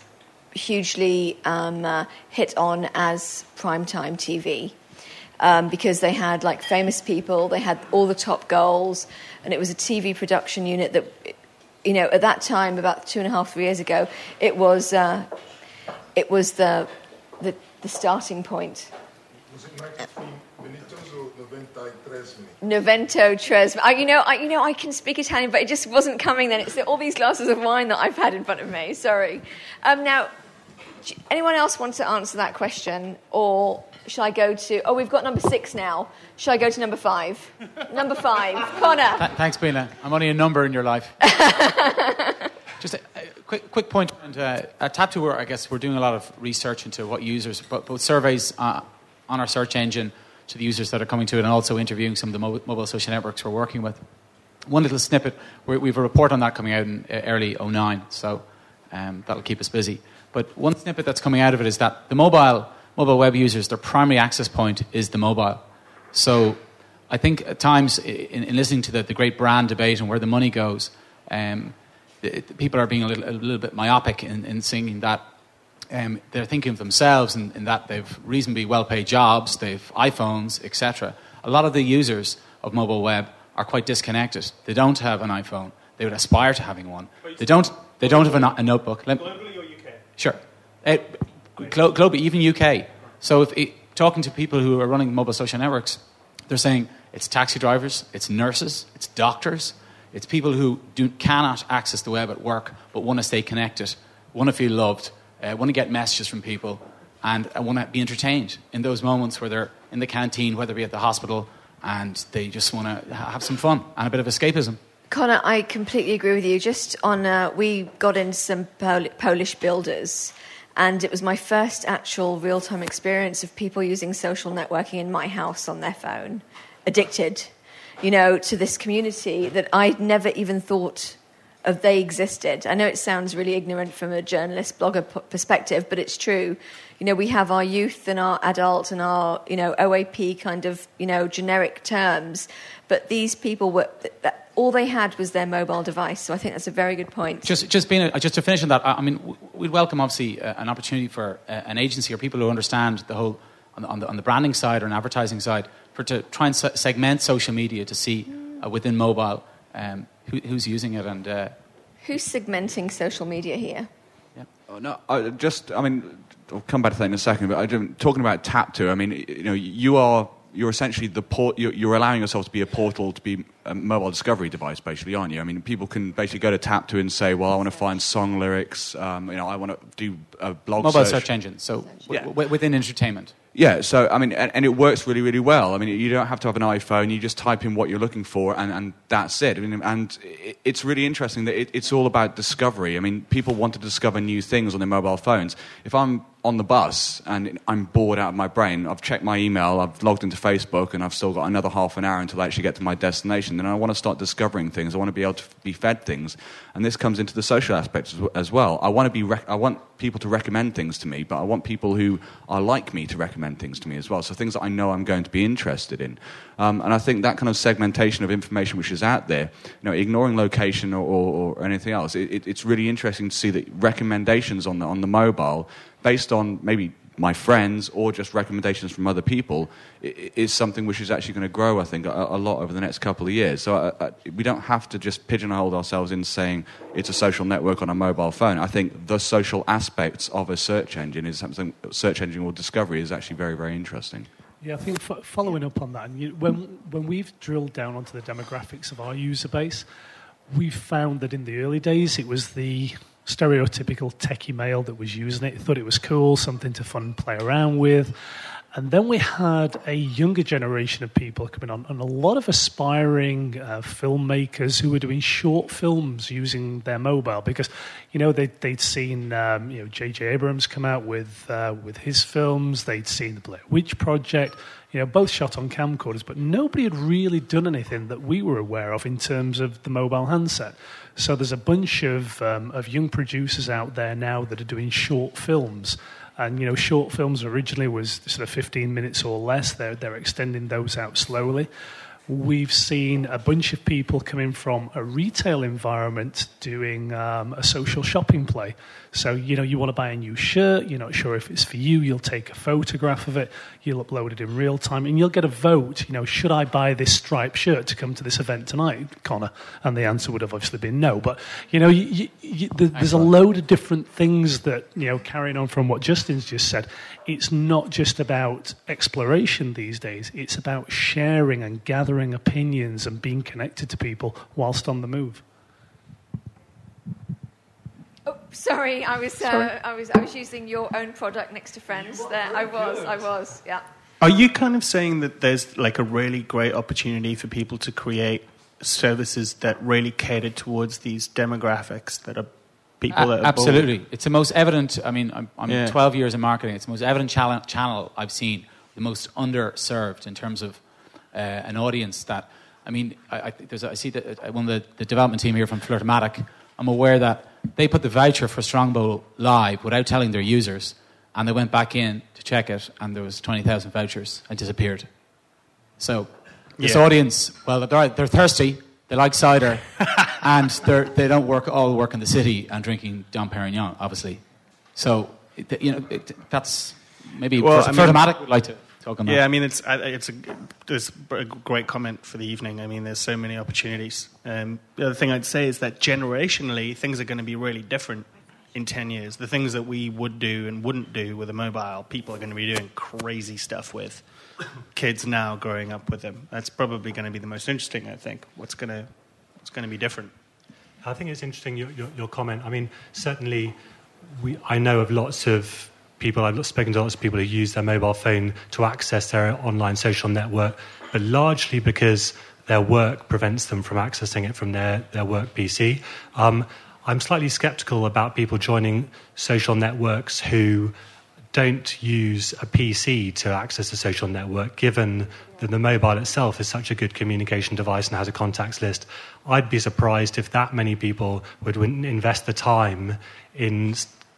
hugely um, uh, hit on as primetime TV. Um, because they had like famous people, they had all the top goals, and it was a TV production unit that, you know, at that time, about two and a half, three years ago, it was, uh, it was the, the, the starting point. Novento Tresme. I, you know, I, you know, I can speak Italian, but it just wasn't coming then. It's all these glasses of wine that I've had in front of me. Sorry. Um, now, anyone else want to answer that question, or shall I go to? Oh, we've got number six now. Shall I go to number five? number five, [LAUGHS] Connor. Th- thanks, Bina. I'm only a number in your life. [LAUGHS] Just a, a, quick, quick point. And, uh, at Taptu, I guess we're doing a lot of research into what users, but both surveys uh, on our search engine to the users that are coming to it and also interviewing some of the mobile social networks we're working with. One little snippet, we have a report on that coming out in uh, early 09, so um, that'll keep us busy. But one snippet that's coming out of it is that the mobile, mobile web users, their primary access point is the mobile. So I think at times in, in listening to the, the, great brand debate and where the money goes, um, the, the people are being a little, a little bit myopic in, in seeing that um, they're thinking of themselves in, in that they've reasonably well paid jobs, they've iPhones, etc. A lot of the users of mobile web are quite disconnected. They don't have an iPhone. They would aspire to having one. They don't, they don't have a, a notebook. Globally or UK? Sure. Uh, glo- globally, even UK. So if it, talking to people who are running mobile social networks, they're saying it's taxi drivers, it's nurses, it's doctors, it's people who do, cannot access the web at work but want to stay connected, want to feel loved, uh, want to get messages from people, and I want to be entertained in those moments where they're in the canteen, whether it be at the hospital, and they just want to have some fun and a bit of escapism. Connor, I completely agree with you. Just on, uh, we got in some Pol- Polish builders, and it was my first actual real time experience of people using social networking in my house on their phone, addicted, you know, to this community that I'd never even thought of they existed. I know it sounds really ignorant from a journalist blogger p- perspective, but it's true. You know, we have our youth and our adult and our you know OAP kind of you know generic terms, but these people were. That, all they had was their mobile device, so I think that's a very good point. Just, just being, a, just to finish on that, I mean, we'd welcome obviously uh, an opportunity for uh, an agency or people who understand the whole on the, on the, on the branding side or an advertising side for to try and se- segment social media to see uh, within mobile um, who, who's using it and. Uh, Who's segmenting social media here? Yeah. Oh, no, I just, I mean, I'll come back to that in a second, but I'm talking about Taptu, I mean, you know, you are, you're essentially the port, you're, you're, allowing yourself to be a portal to be a mobile discovery device, basically, aren't you? I mean, people can basically go to Taptu and say, well, I want to find song lyrics, um, you know, I want to do a blog Mobile search. search engine, so yeah. w- within entertainment. Yeah, so I mean, and, and, it works really, really well. I mean, you don't have to have an iPhone; you just type in what you're looking for, and, and that's it. I mean, and it's really interesting that it, it's all about discovery. I mean, people want to discover new things on their mobile phones. If I'm on the bus and I'm bored out of my brain, I've checked my email, I've logged into Facebook, and I've still got another half an hour until I actually get to my destination. Then I want to start discovering things. I want to be able to be fed things, and this comes into the social aspects as well. I want to be. Rec- I want people to recommend things to me, but I want people who are like me to recommend things to me as well. So things that I know I'm going to be interested in. Um, and I think that kind of segmentation of information which is out there, you know, ignoring location or, or, or anything else, it, it, it's really interesting to see that recommendations on the, on the mobile based on maybe my friends or just recommendations from other people is something which is actually going to grow, I think, a, lot over the next couple of years. So uh, uh, we don't have to just pigeonhole ourselves in saying it's a social network on a mobile phone. I think the social aspects of a search engine is something, search engine or discovery is actually very, very interesting. Yeah, I think following up on that, and when, when we've drilled down onto the demographics of our user base, we've found that in the early days it was the stereotypical techie male that was using it, thought it was cool, something to fun play around with. And then we had a younger generation of people coming on, and a lot of aspiring uh, filmmakers who were doing short films using their mobile because, you know, they, would seen, um, you know, J.J. Abrams come out with uh, with his films. They'd seen the Blair Witch Project, you know, both shot on camcorders, but nobody had really done anything that we were aware of in terms of the mobile handset. So there's a bunch of um, of young producers out there now that are doing short films. And you know, short films originally was sort of 15 minutes or less. They're they're extending those out slowly. We've seen a bunch of people coming from a retail environment doing um, a social shopping play. So, you know, you want to buy a new shirt, you're not sure if it's for you, you'll take a photograph of it, you'll upload it in real time, and you'll get a vote. You know, should I buy this striped shirt to come to this event tonight, Connor? And the answer would have obviously been no. But, you know, you, you, there's a load of different things that, you know, carrying on from what Justin's just said, it's not just about exploration these days, it's about sharing and gathering opinions and being connected to people whilst on the move. Oh, sorry, I was, uh, I was, I was using your own product Next2Friends. There, I was, I was, yeah. Are you kind of saying that there's like a really great opportunity for people to create services that really cater towards these demographics that are people that absolutely? Bold? It's the most evident. I mean, I'm, I'm Yeah. 12 years in marketing. It's the most evident channel, channel I've seen, the most underserved in terms of uh, an audience that. I mean, I, I, there's a, I see that uh, one of the, the development team here from Flirtomatic. I'm aware that they put the voucher for Strongbow live without telling their users, and they went back in to check it, and there was 20,000 vouchers and disappeared. So this Yeah. audience, well, they're, they're thirsty, they like cider, [LAUGHS] and they're, they don't work all work in the city and drinking Dom Perignon, obviously. So it, you know it, that's maybe Well, I mean- Flirtomatic would like to talk on that. Yeah, I mean, it's it's a there's a great comment for the evening. I mean, there's so many opportunities. Um, the other thing I'd say is that generationally, things are going to be really different in ten years. The things that we would do and wouldn't do with a mobile, people are going to be doing crazy stuff with. Kids now growing up with them. That's probably going to be the most interesting. I think. What's going to what's going to be different? I think it's interesting your, your, your comment. I mean, certainly, we, I know of lots of people, I've spoken to lots of people who use their mobile phone to access their online social network, but largely because their work prevents them from accessing it from their, their work PC. Um, I'm slightly skeptical about people joining social networks who don't use a PC to access a social network, given that the mobile itself is such a good communication device and has a contacts list. I'd be surprised if that many people would invest the time in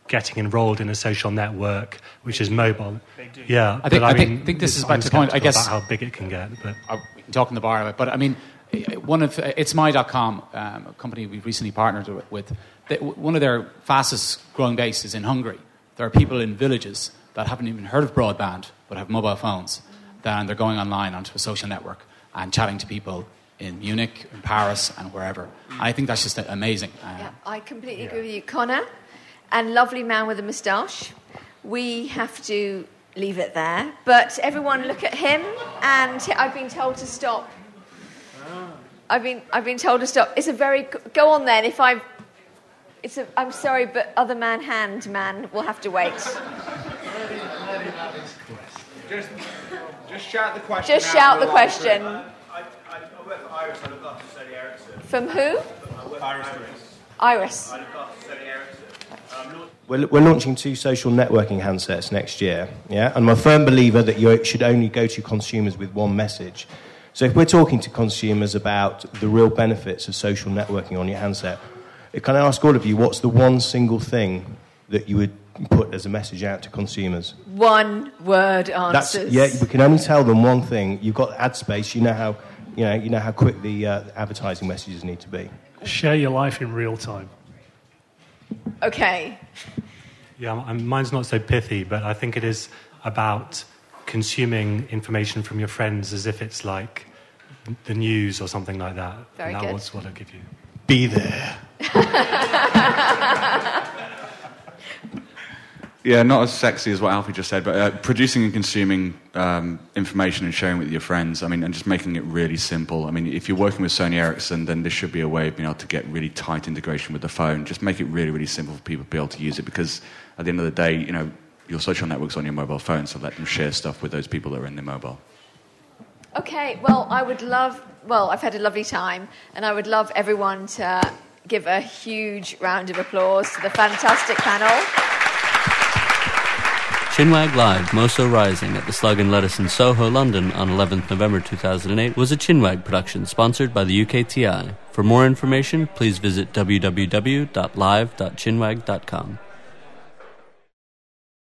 getting enrolled in a social network which is mobile. Yeah, I think, but I, mean, think, think this is I'm back to the point. I guess about how big it can get. But we can talk in the bar about it. But I mean, one of it's my.com, um, a company we've recently partnered with. They, one of their fastest growing bases in Hungary. There are people in villages that haven't even heard of broadband but have mobile phones. Then they're going online onto a social network and chatting to people in Munich, in Paris, and wherever. And I think that's just amazing. Uh, Yeah, I completely agree with you, Connor. And lovely man with a moustache. We have to leave it there. But everyone, look at him. And I've been told to stop. I've been I've been told to stop. It's a very go on then. If I, it's a. I'm sorry, but other man hand man will have to wait. Just, just shout the question. Just out shout the question. answer. I, I, I for Iris. I look after Sony Ericsson. From who? I Iris. Iris. I look after Sony Ericsson. Um, We're, we're launching two social networking handsets next year, yeah? And I'm a firm believer that you should only go to consumers with one message. So if we're talking to consumers about the real benefits of social networking on your handset, can I ask all of you, what's the one single thing that you would put as a message out to consumers? One word That's, yeah, we can only tell them one thing. You've got ad space, you know how, you know, you know how quick the uh, advertising messages need to be. Share your life in real time. Okay. Yeah, m- mine's not so pithy, but I think it is about consuming information from your friends as if it's like the news or something like that. Very and that good. was what I'll give you. Be there. [LAUGHS] Yeah, not as sexy as what Alfie just said, but uh, producing and consuming um, information and sharing with your friends. I mean, and just making it really simple. I mean, if you're working with Sony Ericsson, then there should be a way of being able to get really tight integration with the phone. Just make it really, really simple for people to be able to use it because at the end of the day, you know, your social network's on your mobile phone, so let them share stuff with those people that are in their mobile. Okay, well, I would love, well, I've had a lovely time, and I would love everyone to give a huge round of applause to the fantastic panel. Chinwag Live, Moso Rising at the Slug and Lettuce in Soho, London on 11th November 2008 was a Chinwag production sponsored by the UKTI. For more information, please visit www.live.chinwag.com.